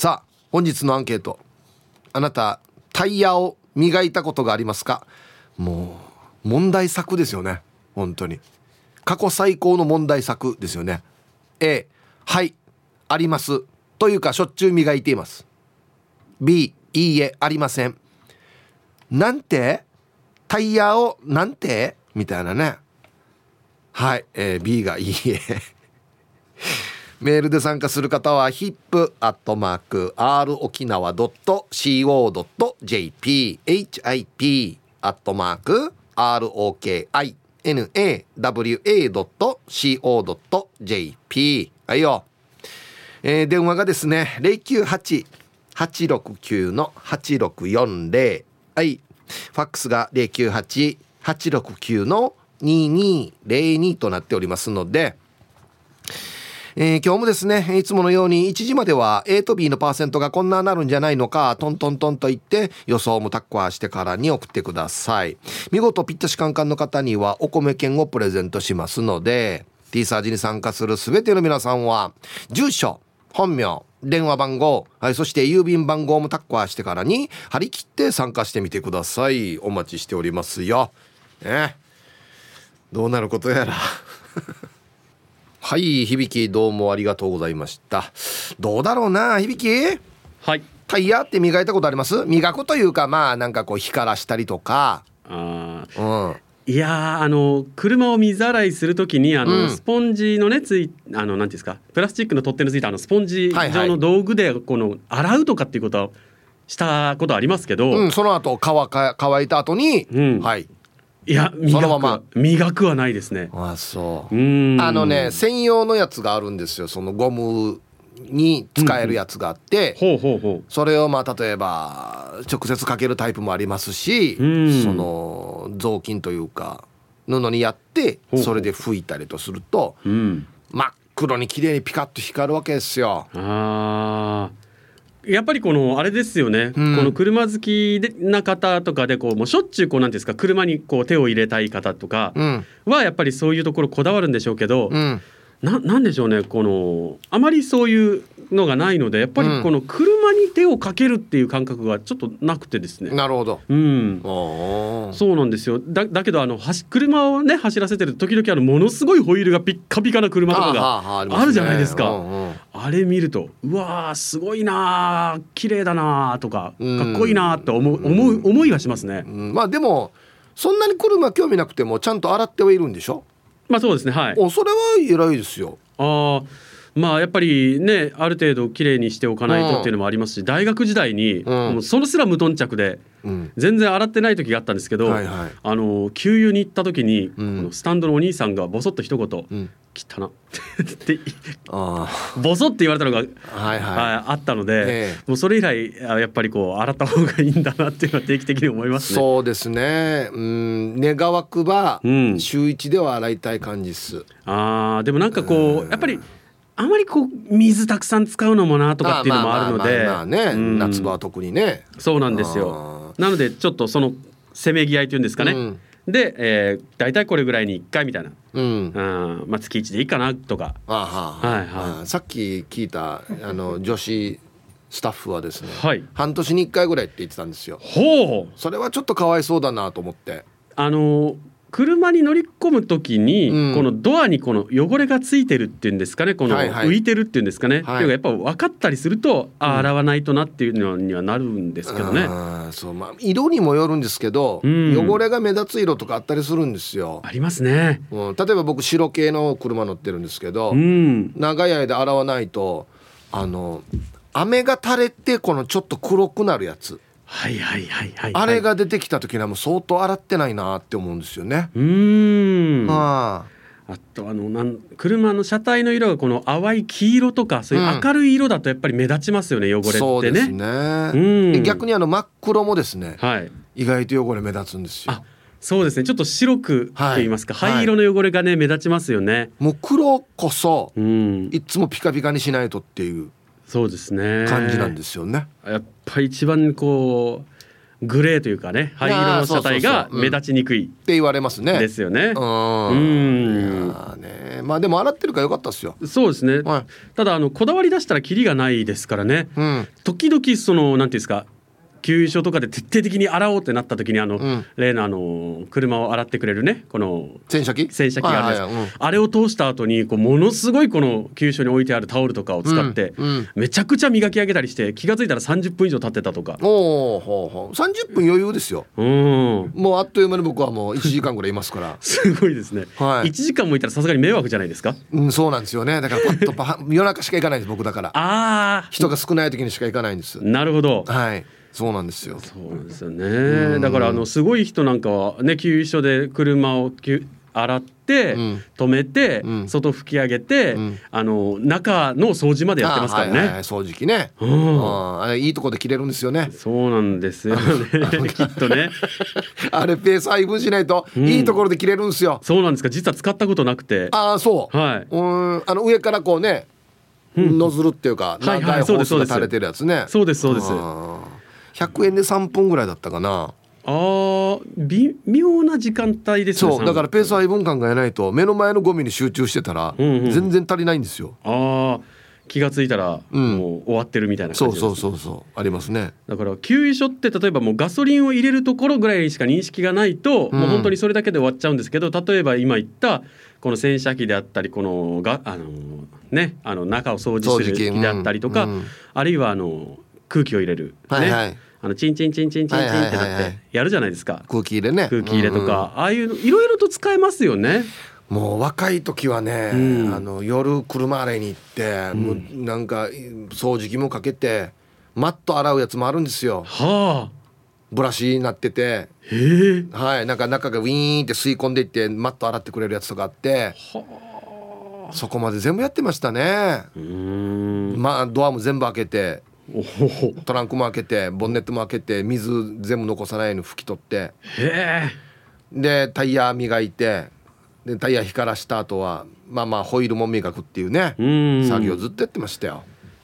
さあ本日のアンケート。あなたタイヤを磨いたことがありますか？もう問題作ですよね。本当に。過去最高の問題作ですよね。A はいあります。というかしょっちゅう磨いています。B いいえありません。なんて？タイヤをなんて？みたいなね。はい、えー、B がいいえ。メールで参加する方は hip.r 沖縄 .co.jp hip アットマーク ROKINAWA.co.jp はいよ、えー、電話がですね098-869の8640はい。ファックスが098-869の2202となっておりますのでえー、今日もですねいつものように1時までは A と B のパーセントがこんななるんじゃないのかトントントンと言って予想もタッコアしてからに送ってください。見事ピッタシカンカンの方にはお米券をプレゼントしますので T サージに参加する全ての皆さんは住所本名電話番号、はい、そして郵便番号もタッコアしてからに張り切って参加してみてください。お待ちしておりますよ。ねどうなることやら。はい響どうもありがとうございました。どうだろうな響はい。タイヤって磨いたことあります？磨くというかまあなんかこう光らしたりとか。あうん。いやあの車を水洗いするときにあの、うん、スポンジのねついあのなんていうんですか？プラスチックの取っ手のついたあのスポンジ状の道具でこの洗うとかっていうことはしたことありますけど、うん、その後乾か乾いた後に、うん、はいいやそのまま。磨くはないですね。あそう。あのね専用のやつがあるんですよ。そのゴムに使えるやつがあって、ほうほうほう。それをまあ例えば直接かけるタイプもありますし、その雑巾というか布にやってそれで拭いたりとすると、真っ黒に綺麗にピカッと光るわけですよ。あやっぱりこのあれですよね、うん、この車好きな方とかでこうもうしょっちゅうこうなんですか車にこう手を入れたい方とかはやっぱりそういうところこだわるんでしょうけど、うん、ななんでしょうね。このあまりそういうのがないのでやっぱりこの車に手をかけるっていう感覚がちょっとなくてですね。なるほど。うん。そうなんですよ。だだけどあの車をね走らせてる時々あのものすごいホイールがピッカピカな車とかがあるじゃないですか。あれ見るとうわすごいな綺麗だなとかかっこいいなと思う思う思いはしますね。まあでもそんなに車興味なくてもちゃんと洗ってはいるんでしょ？まあそうですねはい。おそれは偉いですよ。ああ。まあやっぱりねある程度きれいにしておかないとっていうのもありますし、大学時代に、もうそのすら無頓着で、全然洗ってない時があったんですけど、はいはい、あの給油に行った時に、うん、スタンドのお兄さんがボソッと一言「うん、汚ってボソって言われたのが、はいはい、あったので、えもうそれ以来やっぱりこう洗った方がいいんだなっていうのは定期的に思いますね。そうですね。うん、願わくば、週一では洗いたい感じです。ああでもなんかこうやっぱりあまりこう水たくさん使うのもなとかっていうのもあるので。夏場は特にね。そうなんですよ。なのでちょっとそのせめぎ合いというんですかね、うん、で、えー、大体これぐらいに1回みたいな、うん、まあ、月1でいいかなとか。はいはい、さっき聞いたあの女子スタッフはですね、はい、半年に1回ぐらいって言ってたんですよ。ほう。それはちょっとかわいそうだなと思って。あの車に乗り込む時に、うん、このドアにこの汚れがついてるっていうんですかね。この浮いてるっていうんですかね、はい。はい、やっぱ分かったりすると、あ洗わないとなっていうのにはなるんですけどね。そう。まあ、色にもよるんですけど、うん、汚れが目立つ色とかあったりするんですよ。ありますね、うん、例えば僕白系の車乗ってるんですけど、うん、長い間洗わないとあの雨が垂れてこのちょっと黒くなるやつ。はいはいはいはい、あれが出てきた時にはもう相当洗ってないなって思うんですよね。うんはああとあのなん車の車体の色がこの淡い黄色とかそういう明るい色だとやっぱり目立ちますよね、うん、汚れってね。そうですね。うん、逆にあの真っ黒もですね、はい、意外と汚れ目立つんですよ。そうですねちょっと白くと言いますか、はい、灰色の汚れがね目立ちますよね。もう黒こそ、うん、いつもピカピカにしないとっていう。そうですね。感じなんですよね。やっぱり一番こうグレーというかね灰色の車体が目立ちにくい。って言われますね。ですよね。うん。ねね。まあでも洗ってるからよかったですよ。そうですね、はい、ただあのこだわり出したらキリがないですからね、うん、時々そのなんていうんですか給油所とかで徹底的に洗おうってなった時にあの、うん、例のあの車を洗ってくれるねこの洗車機？洗車機があるんです、うん、あれを通した後にこうものすごいこの給油所に置いてあるタオルとかを使って、うん、めちゃくちゃ磨き上げたりして気が付いたら30分以上経ってたとか。おおほうほう。30分余裕ですよ、うん、もうあっという間に僕はもう1時間ぐらいいますから。すごいですね、はい、1時間もいたらさすがに迷惑じゃないですか？うんそうなんですよね。だからパッとパ夜中しか行かないんです僕だから。ああ人が少ない時にしか行かないんです。なるほど。はいそうなんですよ。そうですよね。だからあのすごい人なんかはね給油所で車を洗って止めて、うん、外拭き上げて、うん、あの中の掃除までやってますからね。はいはい、掃除機ね。うん、いいとこで切れるんですよね。そうなんですよ ね。きっとね。あれペース配分しないといいところで切れるんですよ。そうなんですか。実は使ったことなくて。ああそう。はい。うんあの上からこうね。ノズルっていうか、長いホースが垂れてるやつね。そうですそうです。100円で3分ぐらいだったかな。あ微妙な時間帯ですねそうだからペース配分感がないと目の前のゴミに集中してたら全然足りないんですよ、ああ気が付いたらもう終わってるみたいな感じ、ねうん、そうそうそうそうありますね。だから給油所って例えばもうガソリンを入れるところぐらいしか認識がないと、うん、もう本当にそれだけで終わっちゃうんですけど例えば今言ったこの洗車機であったりこのがあのねあの中を掃除する機であったりとか、うん、あるいはあの空気を入れる、ね、はいはいあのチンチンチンチンチンチンってなってやるじゃないですか、空気入れね。空気入れとか、ああいういろいろと使えますよね。もう若い時はね、うん、あの夜車洗いに行って、うん、もうなんか掃除機もかけてマット洗うやつもあるんですよ。はあ、ブラシになってて、はい、なんか中がウィーンって吸い込んでいってマット洗ってくれるやつとかあって、はあ、そこまで全部やってましたね。まあドアも全部開けて トランクも開けてボンネットも開けて水全部残さないように拭き取って。でタイヤ磨いてでタイヤ光らした後はまあまあホイールも磨くっていうね作業ずっとやってましたよ。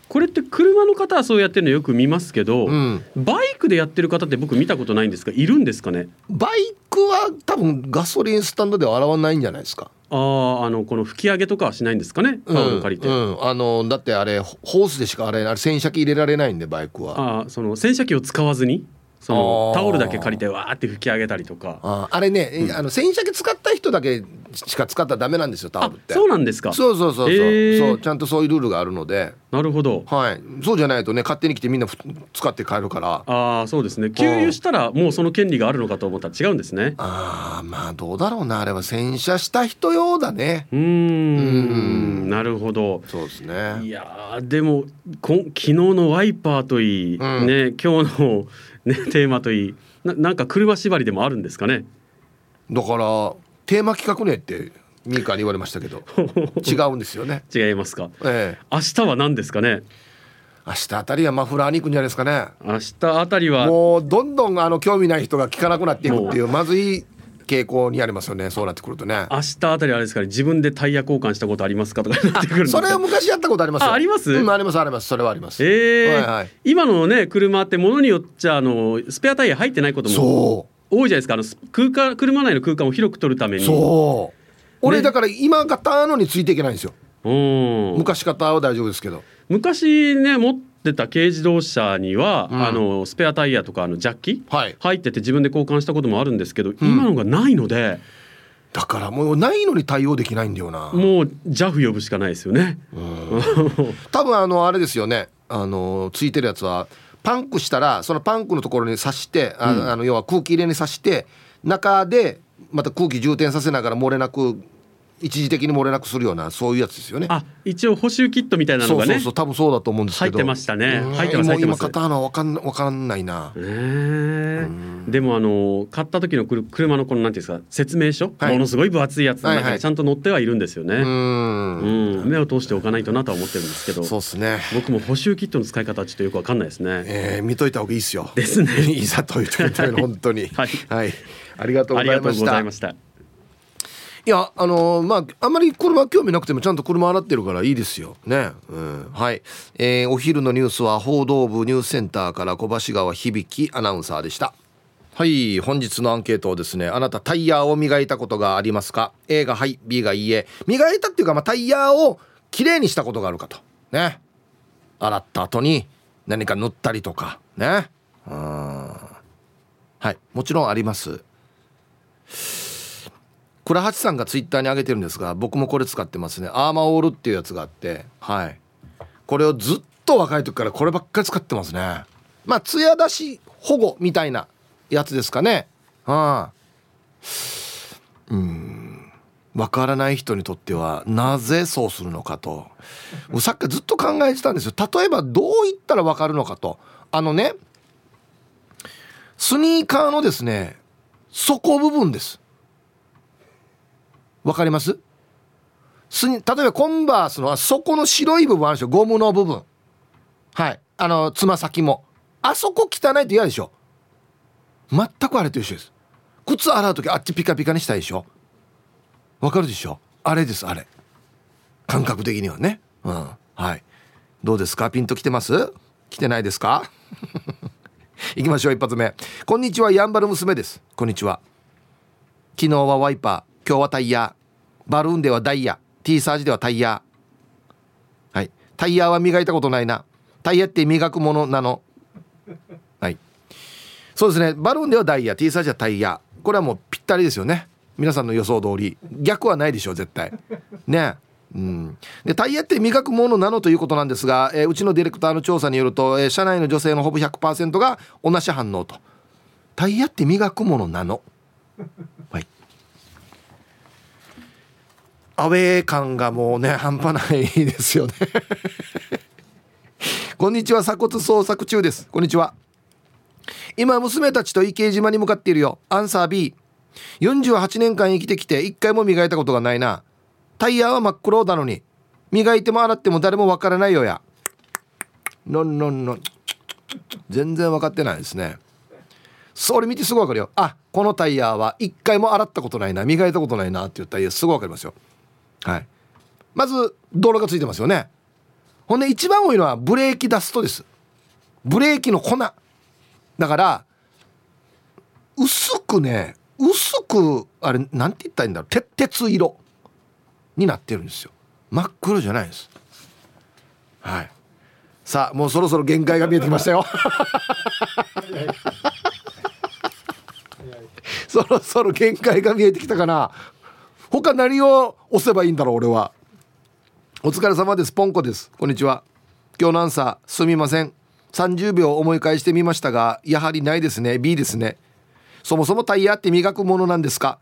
これって車の方はそうやってるのよく見ますけど、うん、バイクでやってる方って僕見たことないんですか？いるんですかね？バイクは多分ガソリンスタンドでは洗わないんじゃないですか？ああのこの吹き上げとかはしないんですかね？タオル借りて、うん。うん、あのだってあれホースでしかあれあれ洗車機入れられないんでバイクは。あその洗車機を使わずに？そのタオルだけ借りてわーって拭き上げたりとか。ああれね、うん、あの洗車機使った人だけしか使ったらダメなんですよタオルって。そうなんですか？そうそうそうそう。えー、そうちゃんとそういうルールがあるので。なるほど。はい。そうじゃないとね勝手に来てみんな使って帰るから。ああそうですね。給油したらもうその権利があるのかと思ったら違うんですね。ああまあどうだろうなあれは洗車した人用だね。うん。なるほど。そうですね。いやでもこ昨日のワイパーといい、うん、ね今日のねテーマといい。ななんか車縛りでもあるんですかね？だからテーマ企画ねってミーカーに言われましたけど 違うんですよね。違いますか、ええ、明日は何ですかね？明日あたりはマフラーに行くんじゃないですかね。明日あたりはもうどんどんあの興味ない人が聞かなくなっていくっていうまずい傾向にありますよね。そうなってくるとね。明日あたりあれですかね。自分でタイヤ交換したことありますかとかなってくるそれは昔やったことありますあります、うん、ありますあります。それはあります。ええーはいはい、今のね車ってものによっちゃあのスペアタイヤ入ってないことも多いじゃないですか。あの空間車内の空間を広く取るために。そう。俺、ね、だから今型のについていけないんですよ。昔型は大丈夫ですけど。昔ね持ってた軽自動車には、うん、あのスペアタイヤとかあのジャッキ、はい、入ってて自分で交換したこともあるんですけど、うん、今のがないので。だからもうないのに対応できないんだよな。もう JAF 呼ぶしかないですよね。多分あのあれですよね。あのついてるやつはパンクしたらそのパンクのところに刺してあの、あの要は空気入れに刺して中でまた空気充填させながら漏れなく一時的に漏れなくするようなそういうやつですよね。あ、一応補修キットみたいなのがね。そうそう多分そうだと思うんですけど。入ってましたね。入ってます入ってます。今買ったのわかんわかんないな。えー、でもあの買った時の車のこのなんていうんですか説明書、はい、ものすごい分厚いやつの中にちゃんと載ってはいるんですよね。はいはい、うん目を通しておかないとなとは思ってるんですけど。そうですね。僕も補修キットの使い方はちょっとよくわかんないですね。ええー、見といた方がいいですよ。ですね。いざという時本当に。はい、はい。ありがとうございました。いやあのー、まああんまり車興味なくてもちゃんと車洗ってるからいいですよ。ね、うん、はい、えー、お昼のニュースは報道部ニュースセンターから小橋川響アナウンサーでした。はい。本日のアンケートをですねあなたタイヤを磨いたことがありますか？A がはい B がいいえ。磨いたっていうか、まあ、タイヤをきれいにしたことがあるかと。ね。洗った後に何か塗ったりとか。ね。うん。はい。もちろんあります。倉橋さんがツイッターに上げてるんですが僕もこれ使ってますね。アーマーオールっていうやつがあってはい。これをずっと若い時からこればっかり使ってますね。まあ艶出し保護みたいなやつですかね。はあ、うん。分からない人にとってはなぜそうするのかと。さっきずっと考えてたんですよ。例えばどう言ったら分かるのかと。あのねスニーカーのですね底部分です。分かります？スニ例えばコンバースの底の白い部分あるでしょ？ゴムの部分。はい。あのつま先も。あそこ汚いと嫌でしょ？全くあれと一緒です。靴洗う時あっちピカピカにしたいでしょ？わかるでしょ？あれですあれ。感覚的にはね。うん。はい。どうですか？ピンときてます？来てないですか？行きましょう一発目。こんにちはやんばる娘です。こんにちは。昨日はワイパー。今日はタイヤ。バルーンではダイヤ。T サージではタイヤ。はい。タイヤは磨いたことないな。タイヤって磨くものなの。はい。そうですね。バルーンではダイヤ。T サージはタイヤ。これはもうぴったりですよね。皆さんの予想通り。逆はないでしょう絶対。ね。うん、でタイヤって磨くものなのということなんですが、えー、うちのディレクターの調査によると、えー、社内の女性のほぼ100%が同じ反応と。タイヤって磨くものなのはいアウェー感がもうね半端ないですよね。こんにちは鎖骨捜索中です。こんにちは。今娘たちと池江島に向かっているよ。アンサー B48 年間生きてきて一回も磨いたことがないな。タイヤは真っ黒なのに。磨いても洗っても誰もわからないよや。のんのんのん。全然分かってないですね。それ見てすぐ分かるよ。あこのタイヤは一回も洗ったことないな。磨いたことないなって言ったタイヤすぐ分かりますよはい。まず道路がついてますよね。ほんで一番多いのはブレーキダストです。ブレーキの粉。だから薄くね薄くあれなんて言ったらいいんだろう。鉄色。になってるんですよ。真っ黒じゃないです。はい。さあもうそろそろ限界が見えてきましたよ。そろそろ限界が見えてきたかな他何を押せばいいんだろう俺は。お疲れ様です。ポンコです。こんにちは。今日のアンサーすみません。30秒思い返してみましたがやはりないですね。B ですね。そもそもタイヤって磨くものなんですか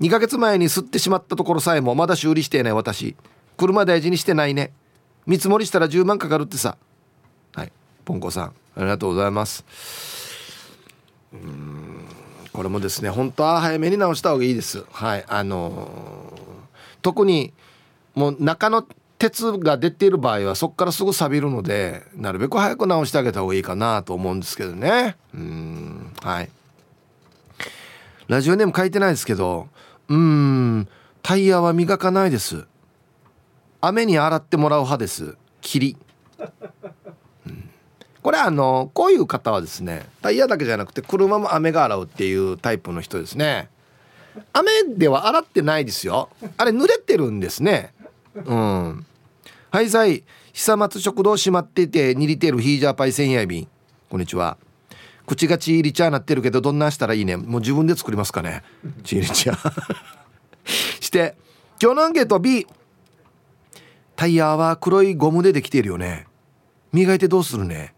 ？2ヶ月前に吸ってしまったところさえもまだ修理していない私。車大事にしてないね。見積もりしたら10万かかるってさ。はい。ポンコさんありがとうございます。うんこれもですね本当は早めに直した方がいいです。はいあのー、特にもう中の鉄が出ている場合はそこからすぐ錆びるのでなるべく早く直してあげた方がいいかなと思うんですけどね。うんはい。ラジオネーム書いてないですけどうんタイヤは磨かないです。雨に洗ってもらう派です。霧、これあのこういう方はですねタイヤだけじゃなくて車も雨が洗うっていうタイプの人ですね。雨では洗ってないですよ。あれ濡れてるんですね。うん。はいさい久松食堂閉まってて握りてるヒージャーパイ千夜便こんにちは。口がチーリチャーなってるけどどんなしたらいいね？もう自分で作りますかね。チーリチャー。して今日のアンケート B タイヤは黒いゴムでできているよね。磨いてどうするね？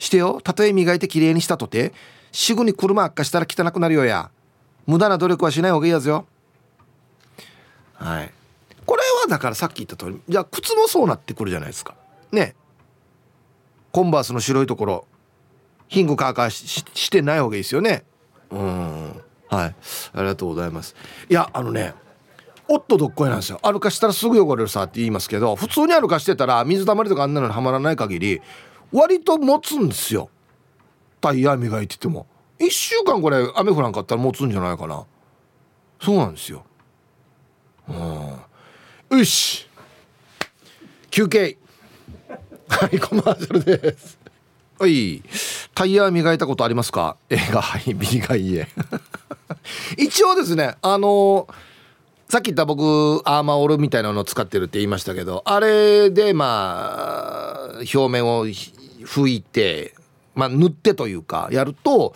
してよ。たとえ磨いてきれいにしたとてすぐに車悪化したら汚くなるよや。無駄な努力はしない方がいいやつよ。はい。これはだからさっき言った通りじゃあ靴もそうなってくるじゃないですか。ね。コンバースの白いところヒングカーカーししてない方がいいですよね。うん。はい。ありがとうございます。いやあのねおっとどっこいなんですよ。歩かしたらすぐ汚れるさって言いますけど普通に歩かしてたら水たまりとかあんなのにはまらない限り割と持つんですよ。タイヤ磨いてても。1週間これ雨降らんかったら持つんじゃないかな。そうなんですよ。うん。よし。休憩。はいコマーシャルです。はい。タイヤ磨いたことありますか？A がはい B がいいえ一応ですねあのーさっき言った僕アーマーオールみたいなのを使ってるって言いましたけどあれでまあ表面を拭いてまあ塗ってというかやると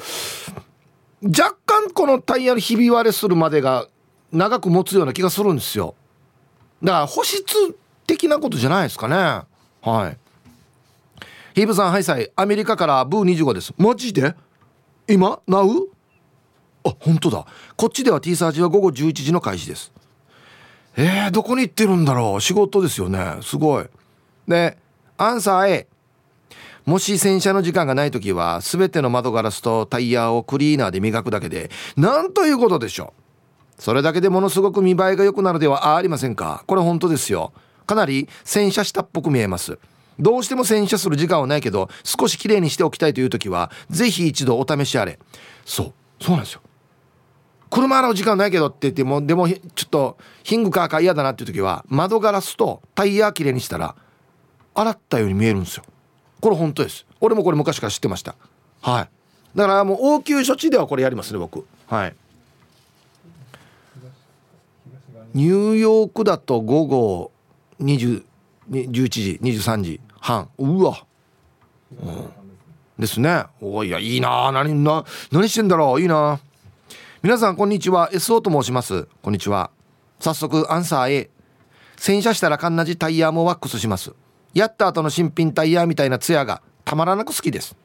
若干このタイヤのひび割れするまでが長く持つような気がするんですよ。だから保湿的なことじゃないですかね。はい。ヒーブさんハイサイアメリカからブー25です。マジで？今？ナウあ本当だ。こっちでは T サージは午後11時の開始です。えー、どこに行ってるんだろう？仕事ですよね。すごい。でアンサー A もし洗車の時間がない時は全ての窓ガラスとタイヤをクリーナーで磨くだけでなんということでしょう。それだけでものすごく見栄えが良くなるではありませんか。これ本当ですよ。かなり洗車したっぽく見えます。どうしても洗車する時間はないけど少しきれいにしておきたいという時はぜひ一度お試しあれ。そうそうなんですよ。車洗う時間ないけどって言ってもでもちょっとヒングカーか嫌だなっていう時は窓ガラスとタイヤきれいにしたら洗ったように見えるんですよ。これ本当です。俺もこれ昔から知ってました。はい。だからもう応急処置ではこれやりますね僕。はい。ニューヨークだと午後20 11時23時半。うわ、うん、ですね。おいやいいな。何な何してんだろう。いいな。皆さんこんにちは。SO と申します。こんにちは。早速アンサー A 洗車したらかんなじタイヤもワックスします。やった後の新品タイヤみたいなツヤがたまらなく好きです。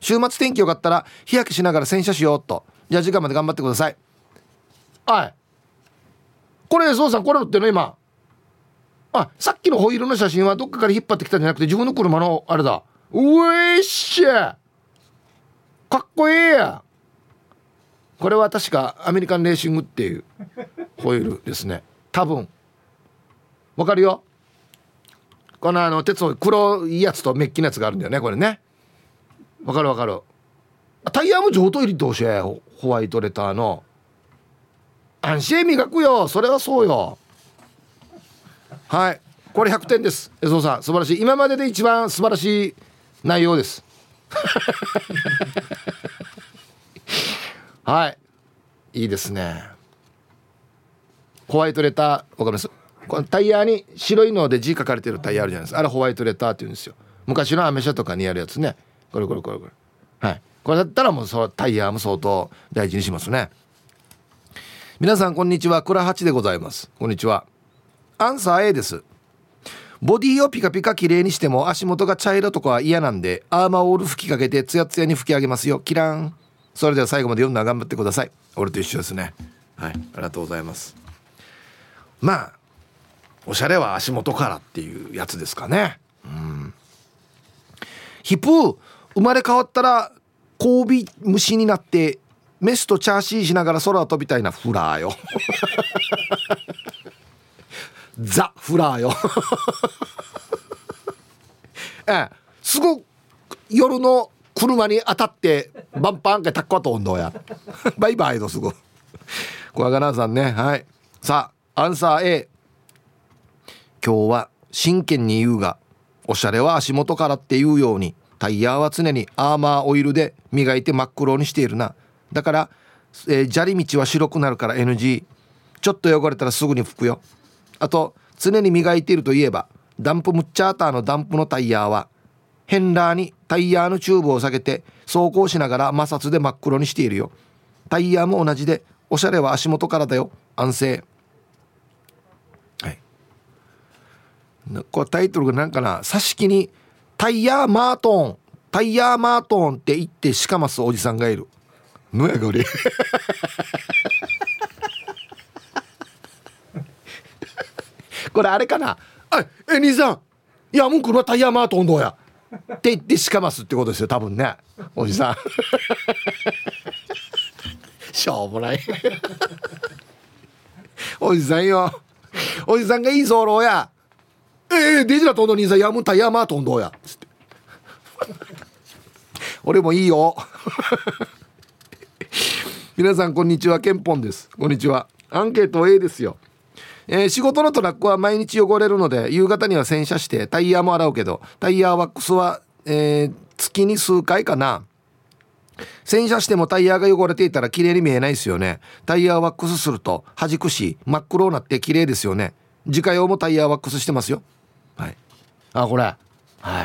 週末天気よかったら日焼けしながら洗車しようと。じゃあ時間まで頑張ってください。はい。これ SO さんこれっての今。あさっきのホイールの写真はどっかから引っ張ってきたんじゃなくて自分の車のあれだ。うえっしゃ。かっこいいや。これは確かアメリカンレーシングっていうホイールですね。多分。わかるよ。このあの鉄の黒いやつとメッキのやつがあるんだよねこれね。わかるわかる。タイヤも上等入りどう。しホワイトレターの。安心磨くよ。それはそうよ。はい。これ100点です。江蔵さん素晴らしい。今までで一番素晴らしい内容です。はい。いいですね。ホワイトレターわかります？このタイヤに白いので字書かれてるタイヤあるじゃないですか。あれホワイトレターって言うんですよ。昔のアメ車とかにやるやつね。これこれこれこれはい。これだったらもうそタイヤも相当大事にしますね。皆さんこんにちは。倉八でございます。こんにちは。アンサー A です。ボディをピカピカ綺麗にしても足元が茶色とかは嫌なんでアーマーオール吹きかけてツヤツヤに吹き上げますよ。キラン。それでは最後まで読んだら頑張ってください。俺と一緒ですね。はい。ありがとうございます。まあおしゃれは足元からっていうやつですかね。うん。ヒプー生まれ変わったら交尾虫になってメスとチャーシーしながら空を飛びたいなフラーよ。ザ・フラーよ。ええ。すご夜の車に当たってバンパンかタッコと温度や。バイバイのすぐ小赤ナさんね。はい。さあアンサー A 今日は真剣に言うがおしゃれは足元からっていうようにタイヤは常にアーマーオイルで磨いて真っ黒にしているな。だから、えー、砂利道は白くなるから NG ちょっと汚れたらすぐに拭くよ。あと常に磨いているといえばダンプムッチャーターのダンプのタイヤはヘンラーにタイヤのチューブを下げて走行しながら摩擦で真っ黒にしているよ。タイヤも同じでおしゃれは足元からだよ。安静はいこれタイトルが何かな挿し木に「タイヤーマートン」「タイヤーマートン」って言ってしかますおじさんがいる。のやが俺これあれかな？あえ兄さん。いやもうこれはタイヤーマートンどうや？って言ってしかますってことですよ多分ね。おじさん。しょうもない。おじさんよ。おじさんがいい候やええー、デジラトンの兄さんやむタイヤマートンどうや。つって。俺もいいよ。皆さんこんにちは。ケンポンです。こんにちは。アンケート A ですよ。えー、仕事のトラックは毎日汚れるので夕方には洗車してタイヤも洗うけどタイヤワックスは、えー、月に数回かな。洗車してもタイヤが汚れていたら綺麗に見えないですよね。タイヤワックスすると弾くし真っ黒になって綺麗ですよね。自家用もタイヤワックスしてますよ。はい。あこれ。は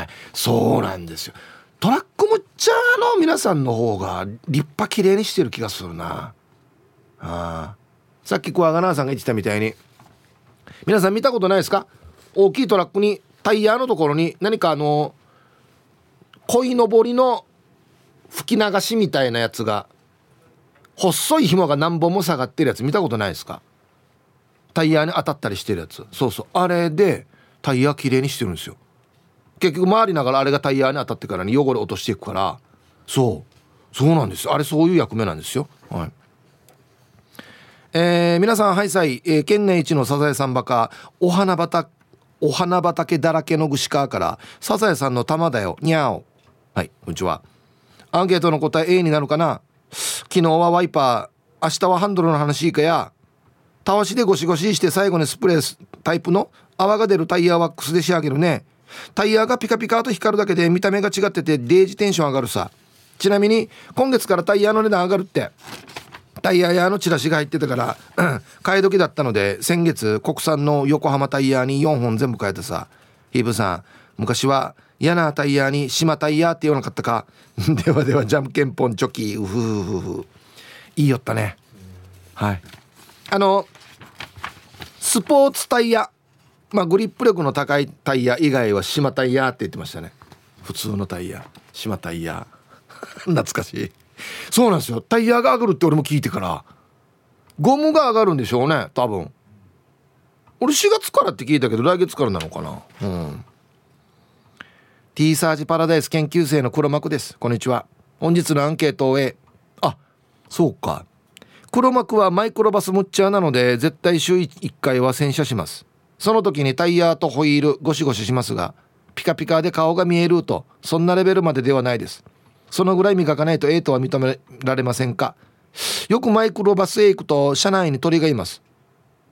い。そうなんですよ。トラックむっちゃの皆さんの方が立派綺麗にしてる気がするな。あさっきクワガナーさんが言ってたみたいに皆さん見たことないですか？大きいトラックにタイヤのところに何かあの鯉のぼりの吹き流しみたいなやつが細い紐が何本も下がってるやつ見たことないですか？タイヤに当たったりしてるやつ。そうそう。あれでタイヤきれいにしてるんですよ。結局回りながらあれがタイヤに当たってからに汚れ落としていくから。そう。そうなんです。あれそういう役目なんですよ。はい。えー、皆さんハイサイ、えー、県内一のサザエさんバカお花畑お花畑だらけの串川からサザエさんの玉だよ。にゃおはいこんにちは。アンケートの答え A になるかな？昨日はワイパー。明日はハンドルの話いいかや？たわしでゴシゴシして最後にスプレータイプの泡が出るタイヤワックスで仕上げるね。タイヤがピカピカと光るだけで見た目が違っててデージテンション上がるさ。ちなみに今月からタイヤの値段上がるって。タイヤ屋のチラシが入ってたから 買い時だったので先月国産の横浜タイヤに4本全部買えてさ。ヒーブさん昔は嫌なタイヤに島タイヤって言わなかったか？ではではじゃんけんぽんチョキ。うふふふふ。いいよったね。はい。あのスポーツタイヤ。まあグリップ力の高いタイヤ以外は島タイヤって言ってましたね。普通のタイヤ。島タイヤ。懐かしい。そうなんですよ。タイヤが上がるって俺も聞いてから。ゴムが上がるんでしょうね多分。俺4月からって聞いたけど来月からなのかな。うん。T サージパラダイス研究生の黒幕です。こんにちは。本日のアンケートを終え。あそうか。黒幕はマイクロバスムッチャーなので絶対週1回は洗車します。その時にタイヤとホイールゴシゴシしますがピカピカで顔が見えるとそんなレベルまでではないです。そのぐらい磨かないと A とは認められませんか。よくマイクロバスへ行くと車内に鳥がいます。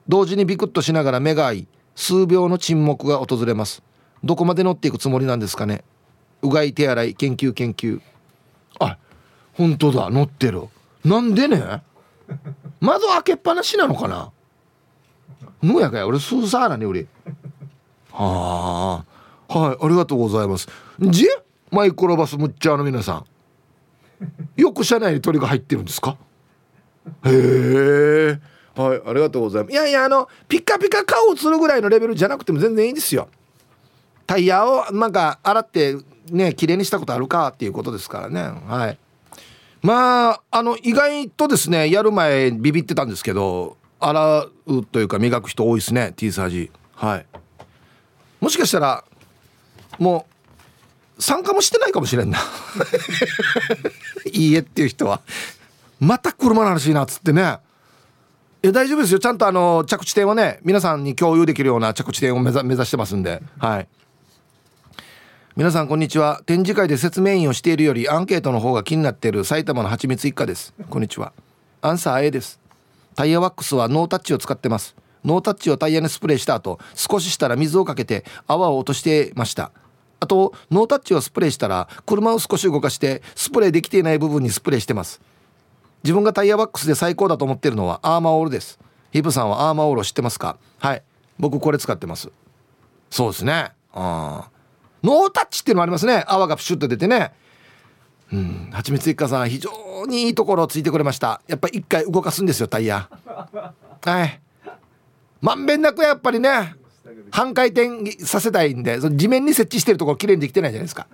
同時にビクッとしながら目が合い数秒の沈黙が訪れます。どこまで乗っていくつもりなんですかね。うがい手洗い研究研究。あ本当だ乗ってる。なんでね。窓開けっぱなしなのかな。のやかや。俺スーサーなね俺。はあ。はいありがとうございます。じマイクロバスムッチャーの皆さん。よく車内に鳥が入ってるんですか？へえ。はいありがとうございます。いやいやあのピカピカ顔をするぐらいのレベルじゃなくても全然いいですよ。タイヤをなんか洗ってね綺麗にしたことあるかっていうことですからね。はい。まああの意外とですねやる前ビビってたんですけど洗うというか磨く人多いですね T サージ。はい。もしかしたらもう参加もしてないかもしれんな。いいえっていう人は。また車の話なっつってね。え大丈夫ですよ。ちゃんとあの着地点はね皆さんに共有できるような着地点を目指してますんで。はい。皆さんこんにちは。展示会で説明員をしているよりアンケートの方が気になっている埼玉のはちみつ一家です。こんにちは。アンサー A です。タイヤワックスはノータッチを使ってます。ノータッチをタイヤにスプレーした後少ししたら水をかけて泡を落としてました。あとノータッチをスプレーしたら車を少し動かしてスプレーできていない部分にスプレーしてます。自分がタイヤワックスで最高だと思ってるのはアーマーオールです。ヒブさんはアーマーオールを知ってますか？はい。僕これ使ってます。そうですね。ああノータッチっていうのもありますね。泡がプシュッと出てね。はちみつ一家さん非常にいいところをついてくれました。やっぱり一回動かすんですよタイヤ。はい。まんべんなくやっぱりね半回転させたいんでその地面に設置してるところきれいにできてないじゃないですか。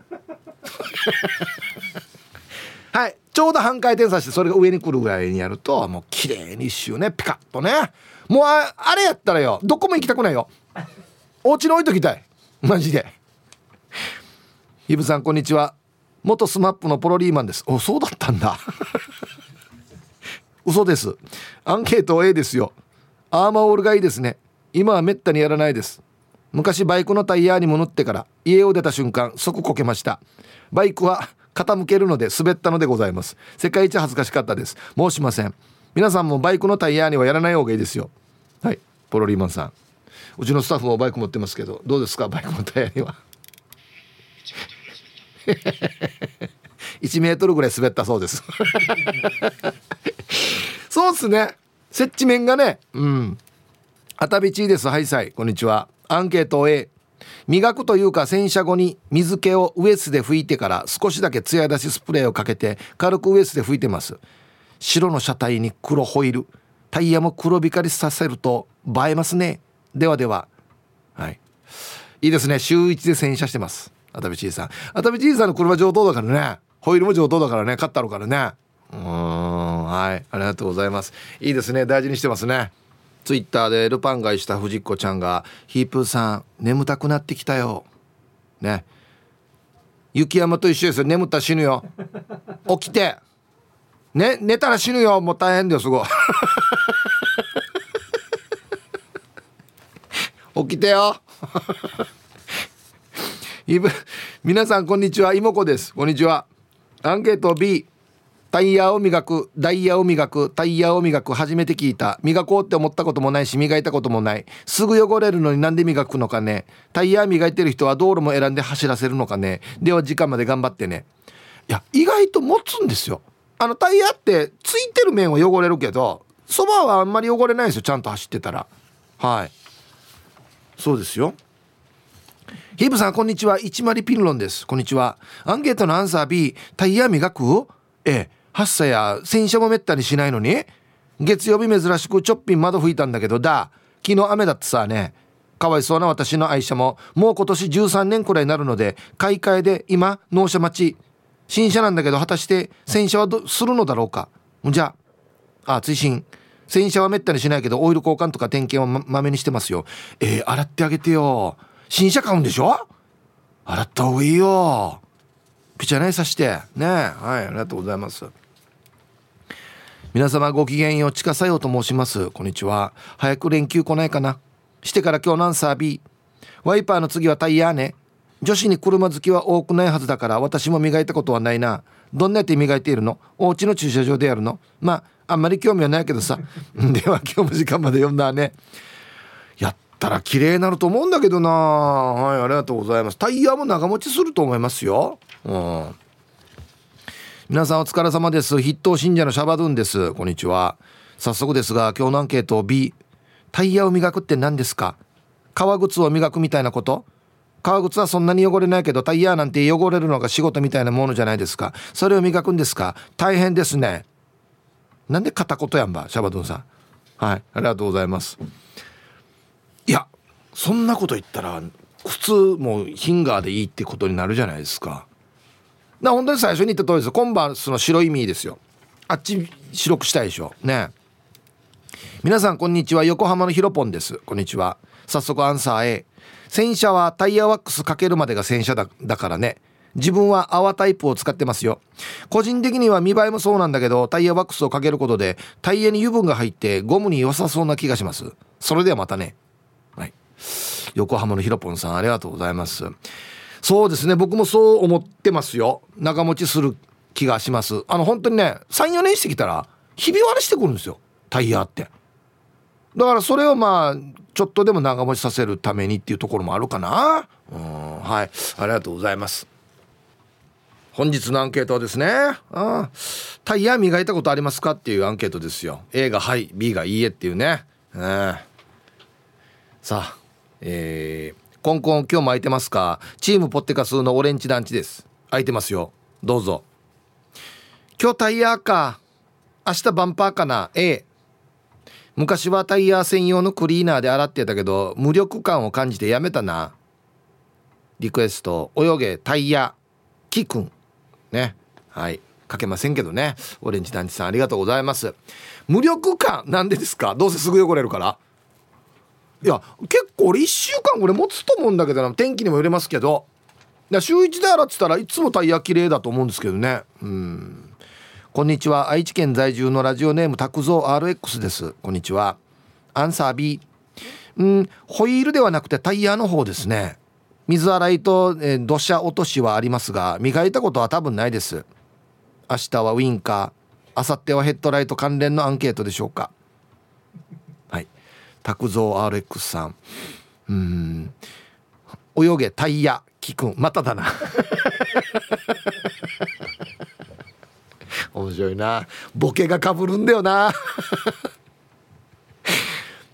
はい。ちょうど半回転させてそれが上に来るぐらいにやるともう綺麗に一周ねピカッとね。もうあれやったらよどこも行きたくないよ。お家に置いときたい。マジで。イブさんこんにちは。元 SMAP のポロリーマンです。おそうだったんだ。嘘です。アンケート A ですよ。アーマーオールがいいですね。今はめったにやらないです。昔バイクのタイヤにも塗ってから家を出た瞬間即こけました。バイクは傾けるので滑ったのでございます。世界一恥ずかしかったです。申しません。皆さんもバイクのタイヤにはやらない方がいいですよ。はい。ポロリーマンさん。うちのスタッフもバイク持ってますけどどうですか？バイクのタイヤには。1メートルぐらい滑ったそうです。そうっすね。接地面がねうん。あたびちです。はいさい。こんにちは。アンケート A 磨くというか洗車後に水気をウエスで拭いてから少しだけ艶出しスプレーをかけて軽くウエスで拭いてます。白の車体に黒ホイール。タイヤも黒光りさせると映えますね。ではでは。はい。いいですね。週1で洗車してます熱海ちいさん。熱海ちいさんの車上等だからね。ホイールも上等だからね。買ったるからね。うんはい。ありがとうございます。いいですね。大事にしてますね。ツイッターでルパン買いした藤子ちゃんが「ヒープーさん眠たくなってきたよ」ね。雪山と一緒ですよ。眠ったら死ぬよ。起きて。ね寝たら死ぬよ。もう大変だよすごい。起きてよ。皆さんこんにちは。妹子です。こんにちは。アンケート B タイヤを磨く。ダイヤを磨く。タイヤを磨く。初めて聞いた。磨こうって思ったこともないし磨いたこともない。すぐ汚れるのになんで磨くのかね。タイヤ磨いてる人は道路も選んで走らせるのかね。では時間まで頑張ってね。いや意外と持つんですよ。あのタイヤってついてる面は汚れるけどそばはあんまり汚れないですよ。ちゃんと走ってたら。はい。そうですよ。ヒープさんこんにちは。一丸ピンロンです。こんにちは。アンケートのアンサー B タイヤ磨くええ。発作や洗車もめったにしないのに？月曜日珍しくちょっぴん窓拭いたんだけどだ。昨日雨だってさね。かわいそうな私の愛車ももう今年13年くらいになるので買い替えで今納車待ち。新車なんだけど果たして洗車はどするのだろうか？じゃああ追伸。洗車はめったにしないけどオイル交換とか点検はまめにしてますよ。えー、洗ってあげてよ。新車買うんでしょ？洗った方がいいよ。ピチャナイさして。ねはいありがとうございます。皆様ごきげんようちかさようと申します。こんにちは。早く連休来ないかな。してから今日のアンサーワイパーの次はタイヤね女子に車好きは多くないはずだから私も磨いたことはないな。どんなやって磨いているの？お家の駐車場でやるの？まああんまり興味はないけどさ。では今日も時間まで読んだね。ったら綺麗になると思うんだけどな。はいありがとうございます。タイヤも長持ちすると思いますよ。うん。皆さんお疲れ様です。筆頭信者のシャバドゥンです。こんにちは。早速ですが今日のアンケート B タイヤを磨くって何ですか？革靴を磨くみたいなこと？革靴はそんなに汚れないけどタイヤなんて汚れるのが仕事みたいなものじゃないですか。それを磨くんですか？大変ですね。なんで片言やんばシャバドゥンさん。はいありがとうございます。そんなこと言ったら普通もうヒンガーでいいってことになるじゃないですか。な本当に最初に言った通りです。コンバースの白い実ですよ。あっち白くしたいでしょ。ね皆さんこんにちは。横浜のヒロポンです。こんにちは。早速アンサー A 洗車はタイヤワックスかけるまでが洗車だだからね。自分は泡タイプを使ってますよ。個人的には見栄えもそうなんだけどタイヤワックスをかけることでタイヤに油分が入ってゴムに良さそうな気がします。それではまたね。横浜のヒロポンさんありがとうございます。そうですね僕もそう思ってますよ。長持ちする気がします。あの本当にね34年してきたらひび割れしてくるんですよ。タイヤって。だからそれをまあちょっとでも長持ちさせるためにっていうところもあるかな。うんはい。ありがとうございます。本日のアンケートはですねあタイヤ磨いたことありますかっていうアンケートですよ。A がはい B がいいえっていうね、えー、さあえー、コンコン今日も空いてますか？チームポッテカスのオレンジ団地です。空いてますよ。どうぞ。今日タイヤか。明日バンパーかな？A 昔はタイヤ専用のクリーナーで洗ってたけど無力感を感じてやめたな。リクエスト。泳げタイヤキくん。ね。はい。かけませんけどね。オレンジ団地さんありがとうございます。無力感？なんでですか？どうせすぐ汚れるから。いや結構俺1週間これ持つと思うんだけどな。天気にもよれますけど。週1で洗ってたらいつもタイヤ綺麗だと思うんですけどね。うん。こんにちは。愛知県在住のラジオネーム拓蔵 RX です。こんにちは。アンサー B うん。ホイールではなくてタイヤの方ですね。水洗いと、えー、土砂落としはありますが磨いたことは多分ないです。明日はウインカー。明後日はヘッドライト関連のアンケートでしょうか。拓蔵 RX さん。うん。泳げタイヤ聞くんまただな。面白いな。ボケがかぶるんだよな。